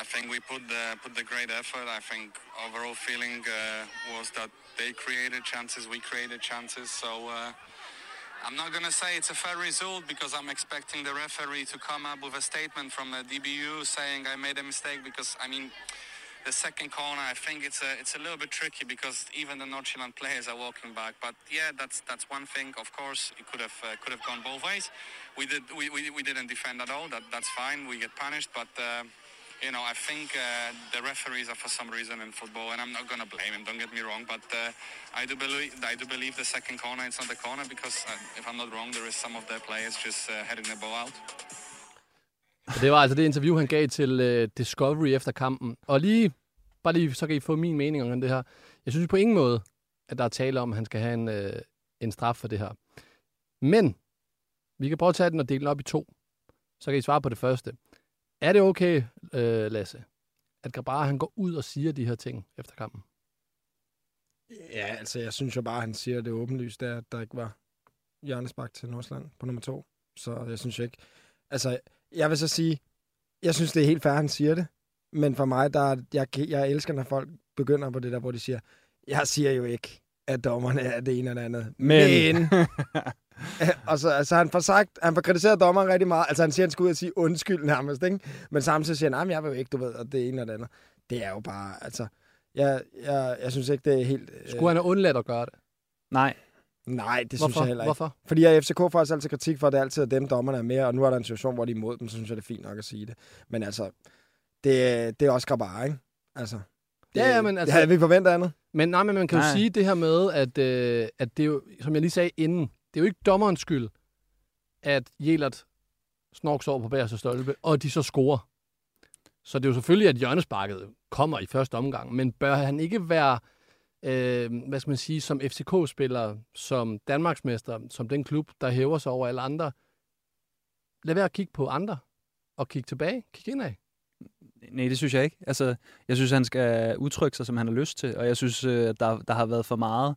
I think we put the put the great effort. I think overall feeling uh, was that they created chances, we created chances. So uh, I'm not gonna say it's a fair result because I'm expecting the referee to come up with a statement from the DBU saying I made a mistake. Because I mean, the second corner, I think it's a it's a little bit tricky because even the Northland players are walking back. But yeah, that's that's one thing. Of course, it could have uh, could have gone both ways. We did we, we, we didn't defend at all. That that's fine. We get punished, but. Uh, you know, I think uh, the referees are for some reason in football, and I'm not going to blame him. Don't get me wrong, but uh, I do believe I do believe the second corner it's not the corner because uh, if I'm not wrong, there is some of their players just uh, heading the ball out. Det var altså det interview, han gav til uh, Discovery efter kampen. Og lige, bare lige, så kan I få min mening om det her. Jeg synes på ingen måde, at der er tale om, at han skal have en, uh, en straf for det her. Men, vi kan prøve at tage den og dele den op i to. Så kan I svare på det første. Er det okay, øh, Lasse, at Grabara han går ud og siger de her ting efter kampen? Ja, altså jeg synes jo bare, at han siger det åbenlyst, er, at der ikke var hjørnesbak til Nordsland på nummer to. Så jeg synes jo ikke... Altså, jeg vil så sige, jeg synes, det er helt fair, at han siger det. Men for mig, der, jeg, jeg elsker, når folk begynder på det der, hvor de siger, jeg siger jo ikke, at dommerne er det ene eller andet. Men. Men og så altså, han får sagt, han får kritiseret dommeren rigtig meget. Altså han siger, han skal ud og sige undskyld nærmest, ikke? Men samtidig siger han, jeg vil jo ikke, du ved, at det ene eller det andet. Det er jo bare, altså, jeg, jeg, jeg synes ikke, det er helt... øh, Skulle han have undladt at gøre det? Nej. Nej, det Hvorfor? synes jeg heller ikke. Hvorfor? Fordi jeg FCK får altså altid kritik for, at det altid er dem, dommerne er med, og nu er der en situation, hvor de er imod dem, så synes jeg, det er fint nok at sige det. Men altså, det, det er også grabar, ikke? Altså, det, Ja, ja, men altså- Havde vi forventet andet? Men nej, men man kan jo Nej. sige det her med, at, øh, at det er jo, som jeg lige sagde inden, det er jo ikke dommerens skyld, at Jelert snorks over på bagerste stolpe, og de så scorer. Så det er jo selvfølgelig, at hjørnesparket kommer i første omgang, men bør han ikke være, øh, hvad skal man sige, som FCK-spiller, som Danmarksmester, som den klub, der hæver sig over alle andre, lad være at kigge på andre, og kigge tilbage, kigge indad. Nej, det synes jeg ikke. Altså, jeg synes, han skal udtrykke sig, som han har lyst til, og jeg synes, øh, der, der har været for meget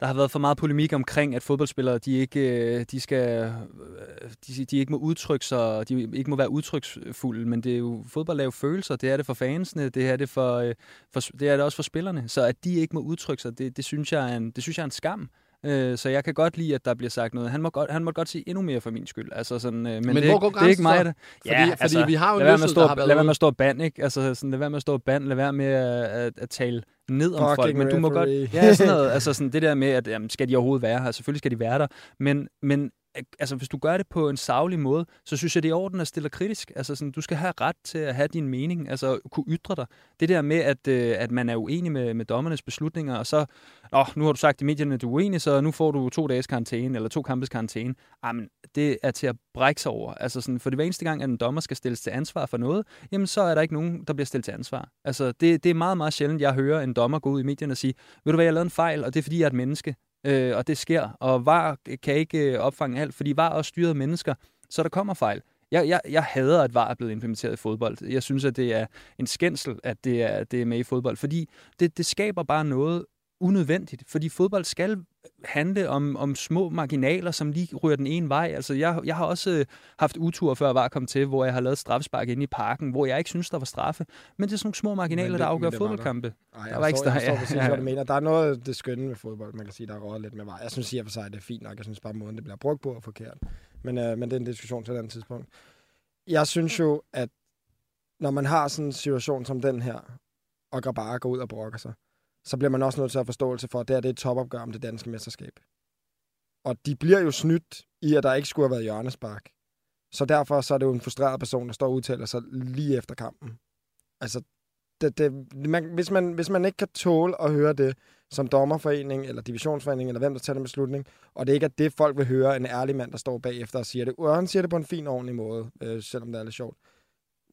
der har været for meget polemik omkring, at fodboldspillere, de ikke, øh, de skal, øh, de, de ikke må udtrykke sig, de ikke må være udtryksfulde, men det er jo fodbold er jo følelser, det er det for fansene, det er det, for, øh, for, det er det også for spillerne, så at de ikke må udtrykke sig, det, det, synes, jeg er en, det synes jeg er en skam. Øh, Så jeg kan godt lide, at der bliver sagt noget. Han må godt, han må godt sige endnu mere for min skyld. Altså sådan, øh, men, Men det, hvor går det er ikke mig, der... Fordi- fordi vi har jo lad være med at stå, været lad være med at stå band, ikke? Altså sådan, lad være med at stå band, lad være med at, at, at tale ned om folk. Fucking Men du må godt... referee. Ja, sådan noget. Altså sådan det der med, at jamen, skal de overhovedet være her? Selvfølgelig skal de være der. Men, men altså, hvis du gør det på en savlig måde, så synes jeg, det er i orden at stille kritisk. Altså, sådan, du skal have ret til at have din mening, altså kunne ytre dig. Det der med, at, øh, at man er uenig med, med dommernes beslutninger, og så, åh, nu har du sagt i medierne, at du er uenig, så nu får du to dages karantæne, eller to kampes karantæne. Ah, jamen, det er til at brække sig over. Altså, sådan, for det hver eneste gang, at en dommer skal stilles til ansvar for noget, jamen, så er der ikke nogen, der bliver stillet til ansvar. Altså, det, det er meget, meget sjældent, jeg hører en dommer gå ud i medierne og sige, ved du hvad, jeg har lavet en fejl, og det er fordi, jeg er et menneske. Øh, og det sker. Og VAR kan ikke øh, opfange alt, fordi VAR også styret mennesker, så der kommer fejl. Jeg, jeg, jeg hader, at VAR er blevet implementeret i fodbold. Jeg synes, at det er en skændsel, at det er, det er med i fodbold, fordi det, det skaber bare noget unødvendigt, fordi fodbold skal handle om, om små marginaler, som lige ryger den ene vej. Altså, jeg, jeg har også øh, haft utur før VAR kom til, hvor jeg har lavet straffespark inde i parken, hvor jeg ikke synes, der var straffe. Men det er sådan nogle små marginaler, det- der men afgør var der. fodboldkampe. Ej, der jeg ikke forstår, jeg straf- forstår præcis, ja, ja. hvad du mener. Der er noget det skønne ved fodbold, man kan sige, der er lidt med vej. Jeg synes i og for sig, det er fint nok. Jeg synes bare, måden det bliver brugt på er forkert. Men, øh, men det er en diskussion til et andet tidspunkt. Jeg synes jo, at når man har sådan en situation som den her, og bare går ud og brokker sig, så bliver man også nødt til at have forståelse for, at det, her, det er et topopgør om det danske mesterskab. Og de bliver jo snydt i, at der ikke skulle have været hjørnespark. Så derfor så er det jo en frustreret person, der står og udtaler sig lige efter kampen. Altså, det, det, man, hvis, man, hvis man ikke kan tåle at høre det som dommerforening, eller divisionsforening, eller hvem der tager den beslutning, og det ikke er det, folk vil høre, en ærlig mand, der står bagefter og siger det, og han siger det på en fin, ordentlig måde, øh, selvom det er lidt sjovt,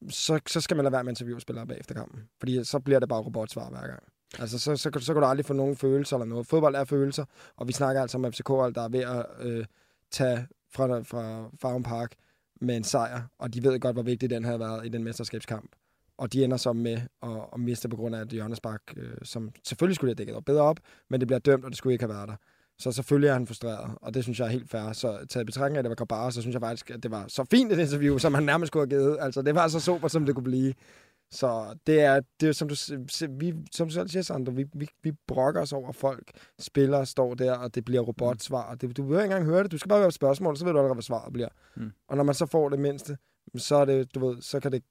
så, så skal man lade være med at interviewe spillere bagefter kampen. Fordi så bliver det bare robotsvar hver gang. Altså, så, så, så, så kan du aldrig få nogen følelser eller noget. Fodbold er følelser, og vi snakker altså om FCK, der er ved at øh, tage fra, fra Farm Park med en sejr, og de ved godt, hvor vigtig den havde været i den mesterskabskamp. Og de ender så med at, at miste på grund af et hjørnespark, øh, som selvfølgelig skulle have dækket op bedre op, men det bliver dømt, og det skulle ikke have været der. Så selvfølgelig er han frustreret, og det synes jeg er helt fair. Så taget i betragtning af, at det var Kabara, så synes jeg faktisk, at det var så fint et interview, som han nærmest skulle have givet. Altså, det var så super, som det kunne blive. Så det er, det er som du, vi, som du selv siger, Sandro, vi, vi, vi brokker os over, at folk spillere står der, og det bliver robotsvar. Og Det, du behøver ikke engang høre det. Du skal bare høre et spørgsmål, så ved du allerede, hvad svaret bliver. Mm. Og når man så får det mindste, så er det, du ved, så kan det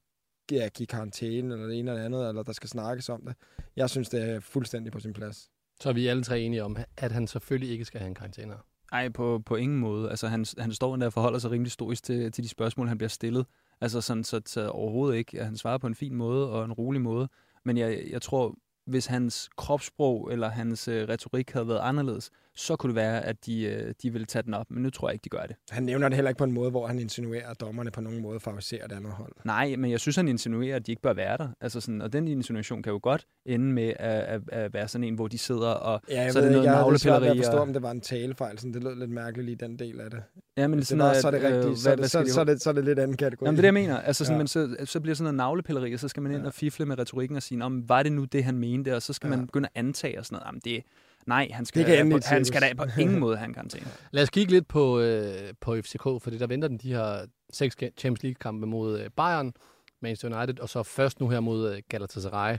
ja, give karantæne, eller det ene eller det andet, eller der skal snakkes om det. Jeg synes, det er fuldstændig på sin plads. Så er vi alle tre enige om, at han selvfølgelig ikke skal have en karantæne. Nej, på, på ingen måde. Altså, han, han står der og forholder sig rimelig stoisk til, til de spørgsmål, han bliver stillet. Altså sådan, så, så overhovedet ikke. At Han svarer på en fin måde og en rolig måde. Men jeg, jeg tror, hvis hans kropssprog eller hans øh, retorik havde været anderledes, så kunne det være, at de, øh, de ville tage den op. Men nu tror jeg ikke, de gør det. Han nævner det heller ikke på en måde, hvor han insinuerer, at dommerne på nogen måde favoriserer det andet hold. Nej, men jeg synes, han insinuerer, at de ikke bør være der. Altså sådan, og den insinuation kan jo godt ende med at, at, at være sådan en, hvor de sidder og Ja, jeg så er det ikke, noget jeg ved at navlepilleri. forstå, og- om det var en talefejl. Sådan, det lød lidt mærkeligt lige den del af det. Ja, men det sådan var, noget, så er det øh, rigtigt. så, hvad- er det, så, så, er det, så er det lidt anden kategori. Jamen, det er det, jeg mener. Altså, sådan, Ja. ja. men så, så bliver det sådan noget navlepilleri, og så skal man ind og fifle med retorikken og sige, om var det nu det, han mente, og så skal Ja. man begynde at antage og sådan noget. Jamen, det, nej, han skal, Det kan på, han skal da på ingen måde have en karantæne. Lad os kigge lidt på, øh, på FCK, fordi der venter den de her seks Champions League-kampe mod øh, Bayern, Manchester United, og så først nu her mod øh, Galatasaray.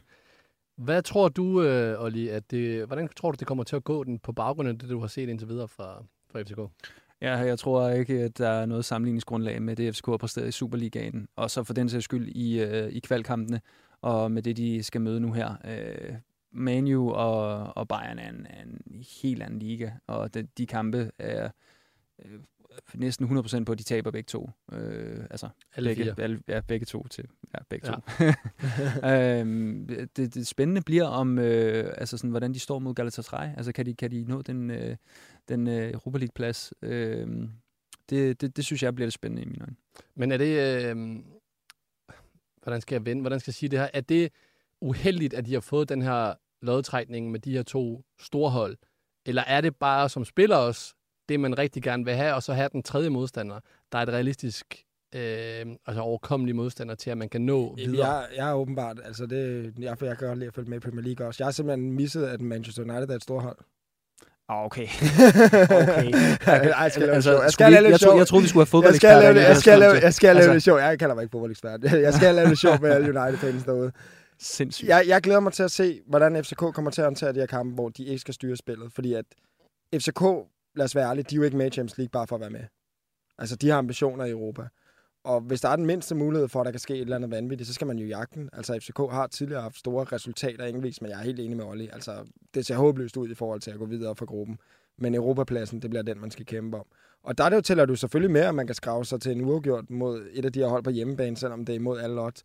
Hvad tror du, øh, Olli, at det, hvordan tror du, det kommer til at gå den på baggrund af det, du har set indtil videre fra, fra FCK? Ja, jeg tror ikke, at der er noget sammenligningsgrundlag med det, FCK har præsteret i Superligaen, og så for den sags skyld i, øh, i kvalkampene, og med det, de skal møde nu her. Øh, Manu og, og Bayern er en, er en helt anden liga, og de, de kampe er øh, næsten 100% på, at de taber begge to. Øh, altså, Alle begge, fire. Alle, ja, begge to til. Ja, begge Ja. to. øhm, det, det spændende bliver om, øh, altså sådan, hvordan de står mod Galatasaray. Altså, kan de, kan de nå den, øh, den øh, Europa League-plads? Øh, det, det, det synes jeg bliver det spændende i mine øjne. Men er det... Øh, hvordan skal jeg vende? Hvordan skal jeg sige det her? Er det uheldigt, at de har fået den her lodtrækning med de her to store hold? Eller er det bare som spiller også det, man rigtig gerne vil have, og så have den tredje modstander, der er et realistisk, øh, altså overkommelig modstander til, at man kan nå Jamen, videre? Jeg, jeg er åbenbart, altså det, jeg, jeg kan godt lide at følge med i Premier League også. Jeg har simpelthen misset, at Manchester United er et stort hold. Ah, okay. okay. Ej, jeg skal lave Altså. Jeg skal vi- lave lidt jeg jeg troede, vi skulle have Jeg skal lave, fodboldeksperter jeg skal lave, jeg skal lave Altså- det sjov. Jeg kalder mig ikke fodboldekspert. Jeg skal lave det sjov med alle United-fans derude. Sindssygt. Jeg, jeg glæder mig til at se, hvordan FCK kommer til at håndtere de her kampe, hvor de ikke skal styre spillet. Fordi at FCK, lad os være ærlige, de er jo ikke med i Champions League bare for at være med. Altså, de har ambitioner i Europa. Og hvis der er den mindste mulighed for, at der kan ske et eller andet vanvittigt, så skal man jo jagte den. Altså, FCK har tidligere haft store resultater engelvis, men jeg er helt enig med Olli. Altså, det ser håbløst ud i forhold til at gå videre for gruppen. Men Europapladsen, det bliver den, man skal kæmpe om. Og der er det jo tæller du selvfølgelig med, at man kan skrave sig til en uafgjort mod et af de her hold på hjemmebane, selvom det er imod alle odds.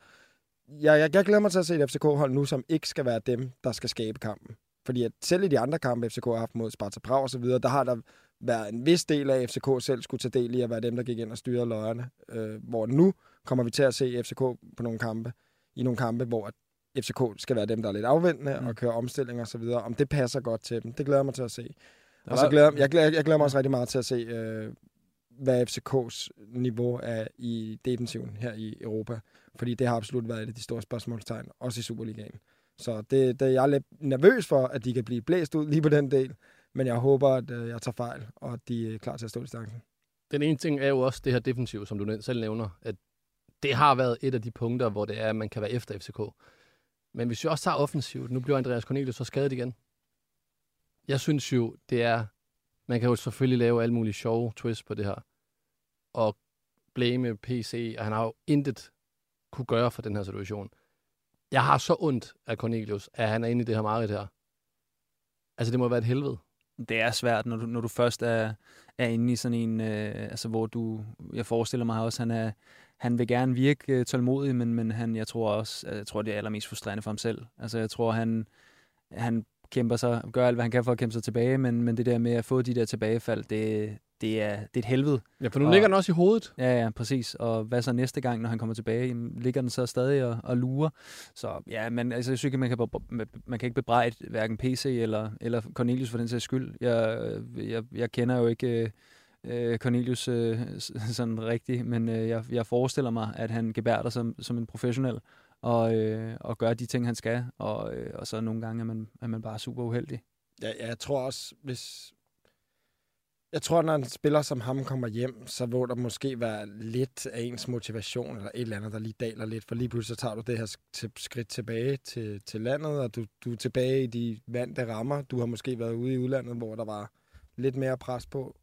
Jeg, jeg, jeg glæder mig til at se et FCK-hold nu, som ikke skal være dem, der skal skabe kampen. Fordi at selv i de andre kampe, FCK har haft mod Sparta Prag og så videre, der har der været en vis del af, FCK selv skulle tage del i at være dem, der gik ind og styrede løjerne. Øh, hvor nu kommer vi til at se FCK på nogle kampe, i nogle kampe, hvor FCK skal være dem, der er lidt afventende mm. og kører omstillinger og så videre. Om det passer godt til dem, det glæder jeg mig til at se. Og så glæder jeg, glæder, jeg glæder mig også rigtig meget til at se, øh, hvad FCK's niveau er i defensiven her i Europa. Fordi det har absolut været et af de store spørgsmålstegn, også i Superligaen. Så det, det, jeg er lidt nervøs for, at de kan blive blæst ud lige på den del. Men jeg håber, at øh, jeg tager fejl, og at de er klar til at stå distancen. Den ene ting er jo også det her defensiv, som du selv nævner, at det har været et af de punkter, hvor det er, at man kan være efter FCK. Men hvis vi også tager offensivt, nu bliver Andreas Cornelius så skadet igen. Jeg synes jo, det er, man kan jo selvfølgelig lave alle mulige sjove twists på det her, og blame PC, og han har jo intet kunne gøre for den her situation. Jeg har så ondt af Cornelius, at han er inde i det her mareridt her. Altså, det må være et helvede. det er svært, når du, når du først er, er inde i sådan en, øh, altså hvor du, jeg forestiller mig også, han er, han vil gerne virke øh, tålmodig, men, men han, jeg tror også, øh, jeg tror det er allermest frustrerende for ham selv. Altså jeg tror, han, han kæmper sig, gør alt, hvad han kan for at kæmpe sig tilbage, men, men det der med at få de der tilbagefald, det, det, er, det er et helvede. Ja, for nu ligger den også i hovedet. Ja, ja, præcis. Og hvad så næste gang, når han kommer tilbage? Jamen, ligger den så stadig og, og lurer? Så ja, men altså, jeg synes ikke, man kan, man kan ikke bebrejde hverken PC eller, eller Cornelius for den sags skyld. Jeg, jeg, jeg kender jo ikke øh, Cornelius øh, sådan rigtigt, men øh, jeg, jeg forestiller mig, at han gebærder som, som en professionel og, øh, og gøre de ting, han skal. Og, øh, og så nogle gange er man, er man bare super uheldig. Ja, jeg tror også, hvis... Jeg tror, når en spiller som ham kommer hjem, så vil der måske være lidt af ens motivation, eller et eller andet, der lige daler lidt, for lige pludselig så tager du det her skridt tilbage til, til landet, og du, du er tilbage i de vante rammer. Du har måske været ude i udlandet, hvor der var lidt mere pres på,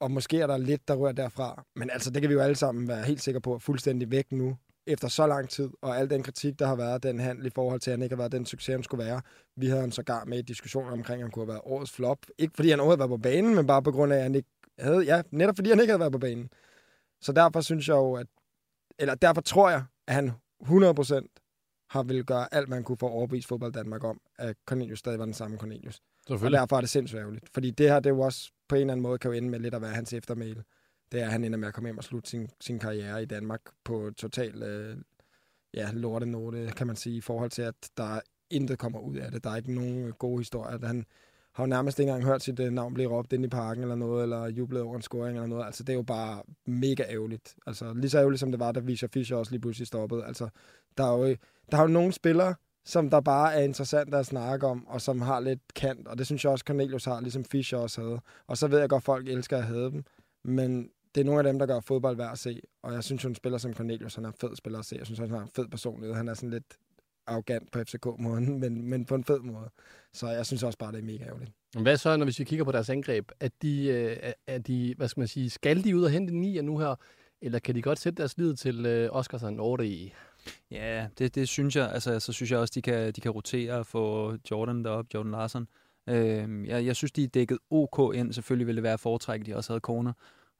og måske er der lidt, der rører derfra. Men altså, det kan vi jo alle sammen være helt sikre på, er fuldstændig væk nu, efter så lang tid, og al den kritik, der har været den handel i forhold til, at han ikke har været den succes, han skulle være. Vi havde ham sågar med i diskussioner omkring, at han kunne have været årets flop. Ikke fordi han overhovedet været på banen, men bare på grund af, at han ikke havde, ja, netop fordi han ikke havde været på banen. Så derfor synes jeg jo, at, eller derfor tror jeg, at han 100% har vil gøre alt, man kunne for at overbevise fodbold Danmark om, at Cornelius stadig var den samme Cornelius. Og derfor er det sindssygt ærgerligt. Fordi det her, det er jo også på en eller anden måde, kan jo ende med lidt at være hans eftermæle. Det er, at han ender med at komme hjem og slutte sin, sin karriere i Danmark på total øh, ja, lortenote, kan man sige, i forhold til, at der intet kommer ud af det. Der er ikke nogen øh, gode historier. Han har jo nærmest ikke engang hørt sit øh, navn blive råbt ind i parken eller noget, eller jublet over en scoring eller noget. Altså, det er jo bare mega ærgerligt. Altså, lige så ærgerligt, som det var, da Fischer Fischer også lige pludselig stoppede. Altså, der er jo, øh, der er jo nogle spillere, som der bare er interessant at snakke om, og som har lidt kant, og det synes jeg også, Cornelius har, ligesom Fischer også havde. Og så ved jeg godt, at folk elsker at have dem, men det er nogle af dem, der gør fodbold værd at se, og jeg synes, hun spiller som Cornelius, han er en fed spiller at se. Jeg synes, han har en fed personlighed. Han er sådan lidt arrogant på FCK-måden, men, men på en fed måde. Så jeg synes også bare, det er mega ærgerligt. Hvad så, når hvis vi kigger på deres angreb? Er de, øh, er- de, hvad skal man sige, skal de ud og hente en nier nu her, eller kan de godt sætte deres lid til øh, Oskarsson 8 i? Ja, det, det synes jeg. Altså, så synes jeg også, de kan, de kan rotere og få Jordan derop, Jordan Larsen. Øh, jeg, jeg synes, de er dækket OK ind. Selvfølgelig ville det være at foretrække, at de også havde corner.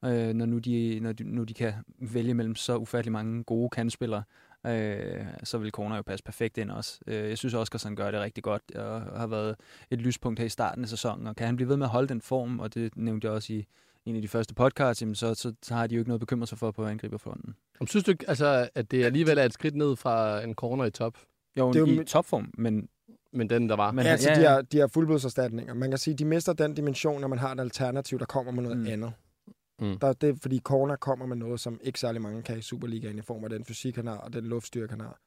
Øh, når, nu de, når de, nu de kan vælge mellem så ufattelig mange gode kandspillere, øh, så vil corner jo passe perfekt ind også. Øh, jeg synes også, at han gør det rigtig godt, og har været et lyspunkt her i starten af sæsonen. Og kan han blive ved med at holde den form, og det nævnte jeg også i en af de første podcasts, jamen så, så, så har de jo ikke noget at bekymre sig for på angriberfronten. Om synes du ikke, altså, at det alligevel er et skridt ned fra en corner i top? Jo, Det er jo i topform, men Men den, der var. Men ja, altså, ja, de, ja. har, de har fuldblodserstatninger. Man kan sige, de mister den dimension, når man har et alternativ, der kommer med noget mm. andet. Mm. Der, det er, fordi corner kommer med noget, som ikke særlig mange kan i Superligaen i form af den fysik, han har, og den luftstyrke, han har.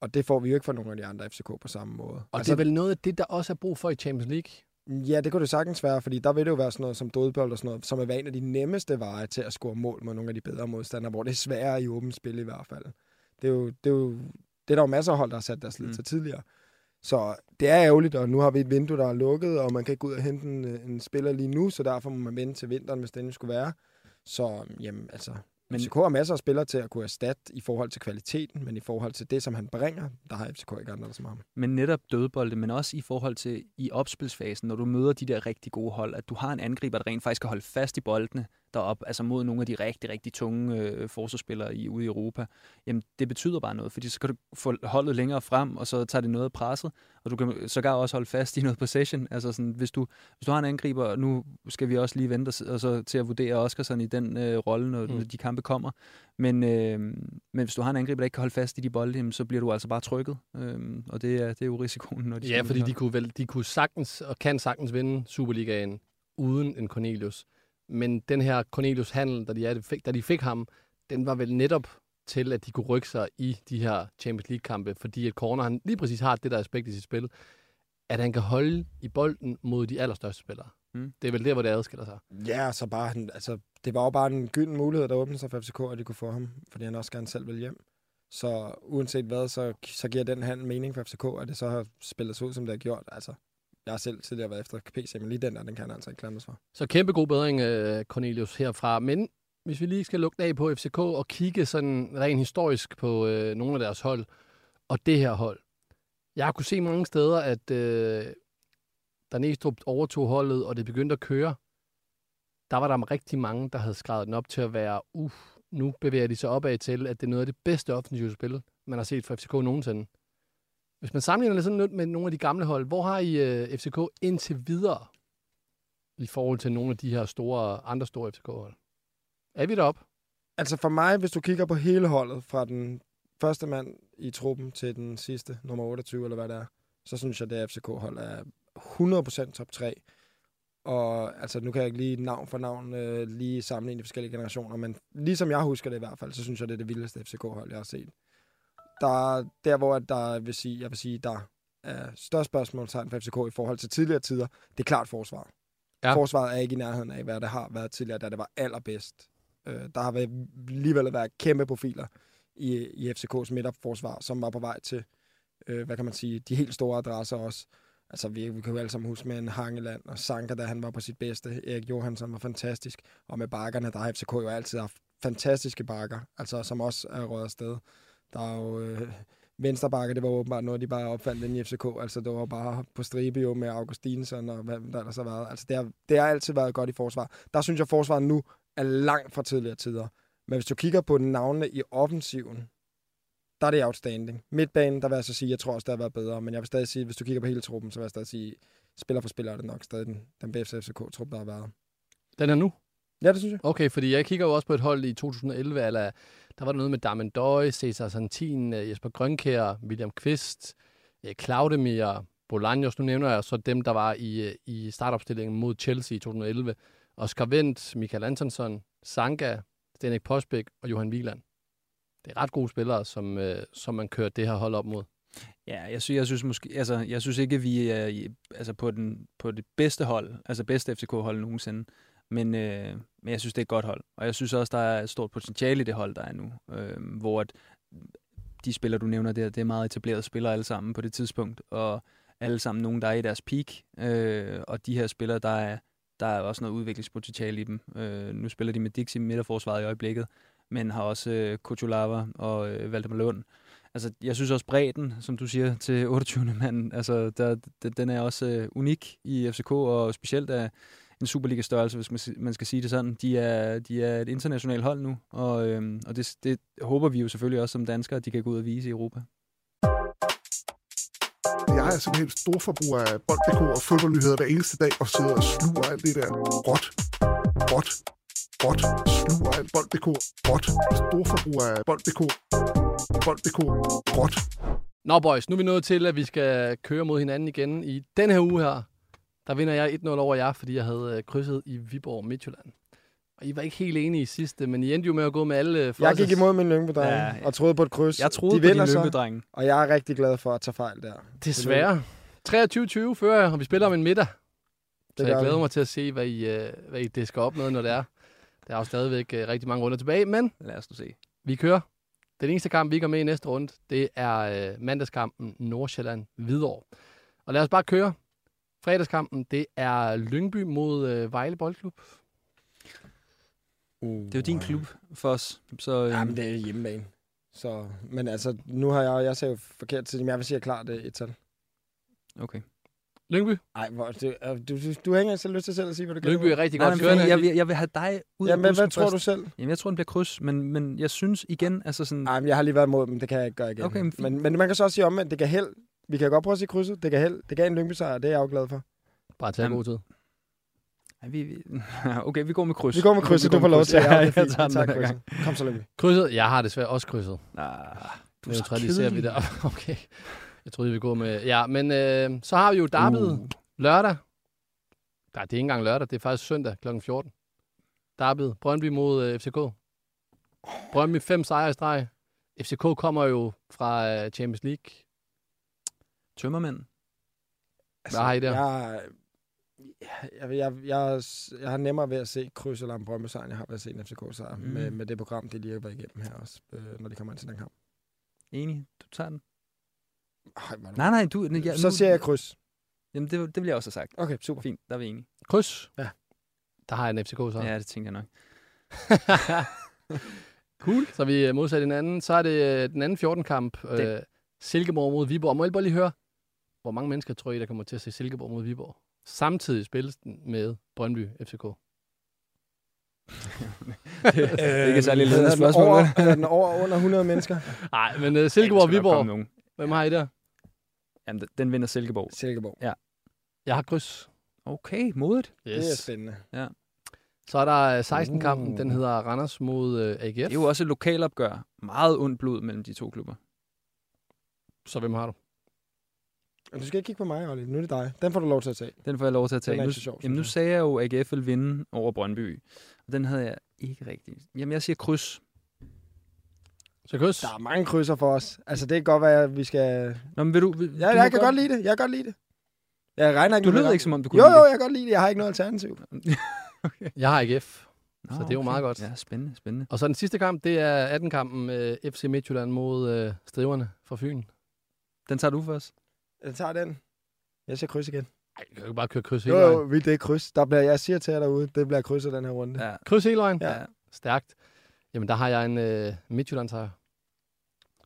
Og det får vi jo ikke fra nogle af de andre FCK på samme måde. Og altså, det er vel noget af det, der også er brug for i Champions League? Ja, det kunne det sagtens være, fordi der vil det jo være sådan noget som dødbold og sådan noget, som er en af de nemmeste veje til at score mål mod nogle af de bedre modstandere, hvor det er sværere i åbent spil i hvert fald. Det er jo, det er jo det er der jo masser af hold, der har sat deres lid Mm. til tidligere. Så det er ærgerligt, og nu har vi et vindue, der er lukket, og man kan ikke gå ud og hente en, en spiller lige nu, så derfor må man vente til vinteren, hvis den skulle være. Så jamen, altså, Men- men... FCK har masser af spillere til at kunne erstatte i forhold til kvaliteten, men i forhold til det, som han bringer, der har FCK ikke andre som ham. men netop dødbolde, men også i forhold til i opspilsfasen, når du møder de der rigtig gode hold, at du har en angriber, der rent faktisk kan holde fast i boldene derop, altså mod nogle af de rigtig, rigtig tunge øh, forsvarsspillere i, ude i Europa, jamen det betyder bare noget, fordi så kan du få holdet længere frem, og så tager det noget af presset, og du kan sågar også holde fast i noget possession. Altså sådan, hvis du, hvis du har en angriber, og nu skal vi også lige vente og så til at vurdere Oskarsson i den øh, rolle, når, Mm. de kampe kommer, men, øh, men hvis du har en angriber, der ikke kan holde fast i de bolde, jamen, så bliver du altså bare trykket, øh, og det er, det er jo risikoen, når de Ja, fordi de kunne, vel, de kunne sagtens og kan sagtens vinde Superligaen uden en Cornelius. Men den her Cornelius-handel, da de, fik, da de fik ham, den var vel netop til, at de kunne rykke sig i de her Champions League-kampe, fordi at Corner han lige præcis har det der aspekt i sit spil, at han kan holde i bolden mod de allerstørste spillere. Mm. Det er vel der, hvor det adskiller sig. Ja, så bare, han- altså, det var jo bare en gylden mulighed, der åbnede sig for FCK, at de kunne få ham, fordi han også gerne selv vil hjem. Så uanset hvad, så, så giver den handel mening for FCK, at det så har spillet sig ud, som det har gjort. Altså, jeg har selv tidligere været efter PC, men lige den der, den kan han altså ikke klandres for. Så kæmpe god bedring, øh, Cornelius, herfra. Men hvis vi lige skal lukke af på FCK og kigge sådan rent historisk på øh, nogle af deres hold, og det her hold. Jeg har kunne se mange steder, at øh, da Næstrup overtog holdet, og det begyndte at køre, der var der rigtig mange, der havde skrevet den op til at være, uh, nu bevæger de sig opad til, at det er noget af det bedste offensive spil, man har set fra FCK nogensinde. Hvis man sammenligner det sådan lidt med nogle af de gamle hold, hvor har I øh, FCK indtil videre i forhold til nogle af de her store, andre store FCK-hold? Er vi deroppe? Altså for mig, hvis du kigger på hele holdet, fra den første mand i truppen til den sidste, nummer 28 eller hvad det er, så synes jeg, det FCK-hold er 100% top 3. Og altså, nu kan jeg ikke lige navn for navn øh, lige sammenligne de forskellige generationer, men ligesom jeg husker det i hvert fald, så synes jeg, det er det vildeste FCK-hold, jeg har set. Der, der hvor der vil sige, jeg vil sige, der er størst spørgsmålstegn for FCK i forhold til tidligere tider, det er klart forsvar. Ja. Ja. Forsvaret er ikke i nærheden af, hvad det har været tidligere, da det var allerbedst. Øh, der har været, alligevel været kæmpe profiler i, i FCK's midterforsvar, som var på vej til, øh, hvad kan man sige, de helt store adresser også. Altså, vi, vi kan jo alle sammen huske med en Hangeland og Sanka, da han var på sit bedste. Erik Johansson var fantastisk. Og med bakkerne, der har FCK jo altid haft fantastiske bakker, altså som også er røget afsted. Der er jo øh, venstrebakke, det var åbenbart noget, de bare opfandt ind i FCK. Altså, det var bare på stribe jo med Augustinsson og hvad der ellers har været. Altså, det har, det har altid været godt i forsvar. Der synes jeg, at forsvaret nu er langt fra tidligere tider. Men hvis du kigger på navnene i offensiven, der er det outstanding. Midtbanen, der vil jeg så sige, jeg tror også, der har været bedre. Men jeg vil stadig sige, hvis du kigger på hele truppen, så vil jeg stadig sige, spiller for spiller er det nok stadig den, den bedste FCK-trup, der har været. Den er nu? Ja, det synes jeg. Okay, fordi jeg kigger jo også på et hold i 2011, eller der var der noget med Darmen Døj, Cesar Santin, øh, Jesper Grønkær, William Kvist, øh, Claudemir, Bolaños. Nu nævner jeg så dem, der var i, øh, i startopstillingen mod Chelsea i 2011. Oscar Wendt, Michael Antonsson, Sanka, Stenik Posbæk og Johan Wieland. Det er ret gode spillere, som, som man kører det her hold op mod. Ja, jeg synes, jeg synes måske, altså, jeg synes ikke, at vi er i, altså på, den, på det bedste hold, altså bedste FCK-hold nogensinde. Men, øh, men jeg synes, det er et godt hold. Og jeg synes også, der er et stort potentiale i det hold, der er nu. Øh, hvor at de spillere, du nævner der, det er meget etablerede spillere alle sammen på det tidspunkt. Og alle sammen nogen, der er i deres peak. Øh, og de her spillere, der er, der er også noget udviklingspotentiale i dem. Øh, nu spiller de med Dixie i midterforsvaret i øjeblikket, men har også øh, Kuchulava og øh, Valdemar Lund. Altså, jeg synes også bredden, som du siger, til 28. mand, altså, der, den- den er også øh, unik i FCK, og specielt af en Superliga-størrelse, hvis man, man skal sige det sådan. De er, de er et internationalt hold nu, og, øhm, og det, det håber vi jo selvfølgelig også som danskere, at de kan gå ud og vise i Europa. Jeg er simpelthen stor forbruger af bold.dk og fodboldnyheder hver eneste dag, og sidder og sluger alt det der råt, råt, råt, sluger alt bold.dk, råt, stor forbruger af bold.dk, bold.dk, råt. Nå boys, nu er vi nået til, at vi skal køre mod hinanden igen. I den her uge her, der vinder jeg 1-0 over jer, fordi jeg havde øh, krydset i Viborg Midtjylland. Og I var ikke helt enige i sidste, men I endte jo med at gå med alle øh, Jeg gik imod min lyngbe Ja, ja, og troede på et kryds. Jeg troede de på vinder din så, Lyngby-drenge. Og jeg er rigtig glad for at tage fejl der. Desværre. 23-20 fører jeg, og vi spiller om en middag. Så gør jeg glæder vi. mig til at se, hvad I, øh, hvad I disker op med, når det er. Der er jo stadigvæk rigtig mange runder tilbage, men Lad os nu se. vi kører. Den eneste kamp, vi går med i næste runde, det er mandagskampen Nordsjælland-Hvidovre. Og lad os bare køre. Fredagskampen, det er Lyngby mod øh, Vejle Boldklub. Uh, Det er jo din klub for os, så øhm, Jamen, det er hjemmebane. Så, men altså, nu har jeg, jeg sagde jo forkert til dem. Jeg vil sige klart det er et tal. okay. Lyngby? Nej, hvor, du, øh, du, du, du har ikke engang lyst til selv at sige, hvad du gætter Lyngby er rigtig Nej, godt kørende. jeg, vil, jeg vil have dig ud af Jamen, hvad, hvad tror du først. selv? Jamen, jeg tror, den bliver kryds, men, men jeg synes igen, altså sådan... Nej, men jeg har lige været imod dem. Det kan jeg ikke gøre igen. Okay, men fint. men, men man kan så også sige om, at det kan held. Vi kan godt prøve at sige krydset. Det kan held. Det gav en lyngby sejr, det er jeg jo glad for. Bare tage Jamen, god tid. Ej, vi, vi, okay, vi går med kryds. Vi går med krydset, du går får lov til. Ja, Ja, det jeg tager Vi den tager den her gang. krydset. Kom så, lyngby. Krydset? Jeg har desværre også krydset. Ah, du er så Neutraliserer vi der. Okay. Jeg troede, vi ville gå med... Ja, men øh, så har vi jo derbyet Uh. lørdag. Nej, det er ikke engang lørdag. Det er faktisk søndag kl. 14. Derbyet. Brøndby mod øh, FCK. Brøndby fem sejre i streg. FCK kommer jo fra øh, Champions League. Tømmermænd. Hvad har I der? Jeg, jeg, jeg, jeg, jeg har nemmere ved at se kryds eller en brømme sejr, end jeg har ved at se en FCK-sejr. Mm. Mm. Med, med det program, de lige har været igennem her også, øh, når de kommer ind til den kamp. Enig. Du tager den. Ej, du- Nej, nej, du... Så nu- siger jeg kryds. Jamen, det, det vil jeg også have sagt. Okay, super. Fint, der er vi enige. Kryds. Ja. Der har jeg en FCK så. Ja, det tænker jeg nok. cool. Så vi modsat hinanden. Så er det øh, den anden 14-kamp. Øh, Silkeborg mod Viborg. Må jeg bare lige høre, hvor mange mennesker tror I, der kommer til at se Silkeborg mod Viborg? Samtidig spilles den med Brøndby FCK. det er ikke særlig Øh, ledende den spørgsmål. Over, er den over under 100 mennesker? Nej, men uh, Silkeborg Viborg. Hvem har I der? Jamen, den- vinder Silkeborg. Silkeborg. Jeg har kryds. Okay, modigt. Det er spændende. Så er der 16-kampen. Uh. Den hedder Randers mod uh, AGF. Det er jo også et lokalopgør. Meget ondt blod mellem de to klubber. Så hvem har du? Og Du skal ikke kigge på mig, Olli. Nu er det dig. Den får du lov til at tage. Den får jeg lov til at tage. Den er Nu, sjov, jamen, nu sagde jeg jo, at AGF ville vinde over Brøndby. Og den havde jeg ikke rigtig. Jamen, jeg siger kryds. Så kryds. Der er mange krydser for os. Altså, det kan godt være, at vi skal... Nå, men vil du... Vil, Ja, du jeg kan godt lide det. Jeg kan godt lide det. Jeg regner ikke Du det. ikke, som om du kunne Jo, lide jo, jeg kan godt lide det. Jeg har ikke noget alternativ. Jeg har AGF, Nå, så det er jo meget godt. Ja, spændende, spændende. Og så den sidste kamp, det er 18-kampen øh, FC Midtjylland mod øh, Striverne fra Fyn. Den tager du først. Jeg tager den. Jeg ser kryds igen. Ej, jeg kan jo bare køre kryds Jo, hele jo, vejen. vi det er kryds. Der bliver, jeg siger til jer derude, det bliver krydset den her runde. Ja. Kryds hele vejen? Ja. Stærkt. Jamen, der har jeg en øh, Midtjylland sejr.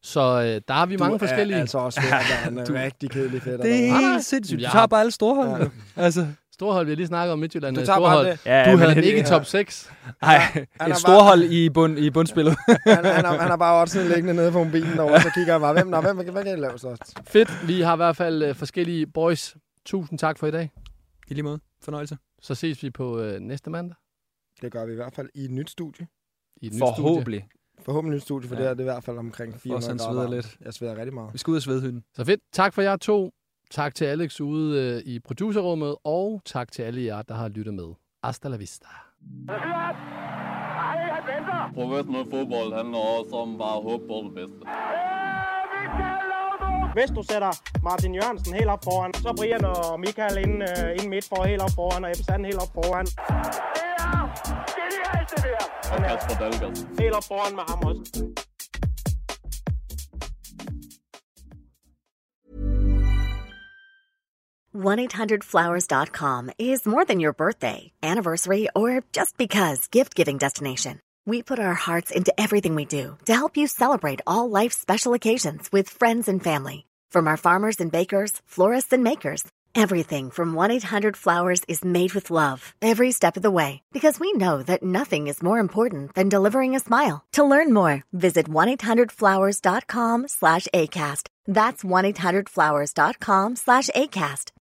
Så øh, der har vi Du mange er forskellige. altså også ved at være en Du- rigtig kedelig fætter. Det er nej. helt sindssygt. Du tager har- bare alle store hold. Ja. jo. Altså, Storhold, vi har lige snakket om Midtjylland. Du øh, tager Storhold. bare det. ja, Du havde det- den ikke i top 6. Nej, Han et bare- storhold i, bund, i bundspillet. Han, han, har, han har bare også liggende nede på mobilen derovre, så kigger jeg bare, hvem, nå, hvem, hvem, hvad kan jeg lave så? Fedt. Vi har i hvert fald øh, forskellige boys. Tusind tak for i dag. I lige måde. Fornøjelse. Så ses vi på øh, næste mandag Det gør vi i hvert fald i et nyt studie. i et nyt studie. Forhåbentlig. Forhåbentlig et nyt studie, for Ja. det er det i hvert fald omkring Også 400 han grader. sveder varmt. lidt. Jeg sveder rigtig meget. Vi skal ud af svedhytten. Så fedt. Tak for jer to. Tak til Alex ude øh, i producerrummet, og tak til alle jer, der har lyttet med. Hasta la vista. Professionel fodbold handler også om bare at håbe på det bedste. Hvis du sætter Martin Jørgensen helt op foran, så Brian og Michael ind, øh, ind midt for helt op foran, og Ebbe Sand helt op foran. Og Kasper Dahlgaard. Helt op foran med ham også. 1800flowers.com is more than your birthday, anniversary, or just because gift giving destination. We put our hearts into everything we do to help you celebrate all life's special occasions with friends and family. From our farmers and bakers, florists and makers, everything from 1 800 Flowers is made with love every step of the way because we know that nothing is more important than delivering a smile. To learn more, visit 1 800flowers.com slash ACAST. That's 1 800flowers.com slash ACAST.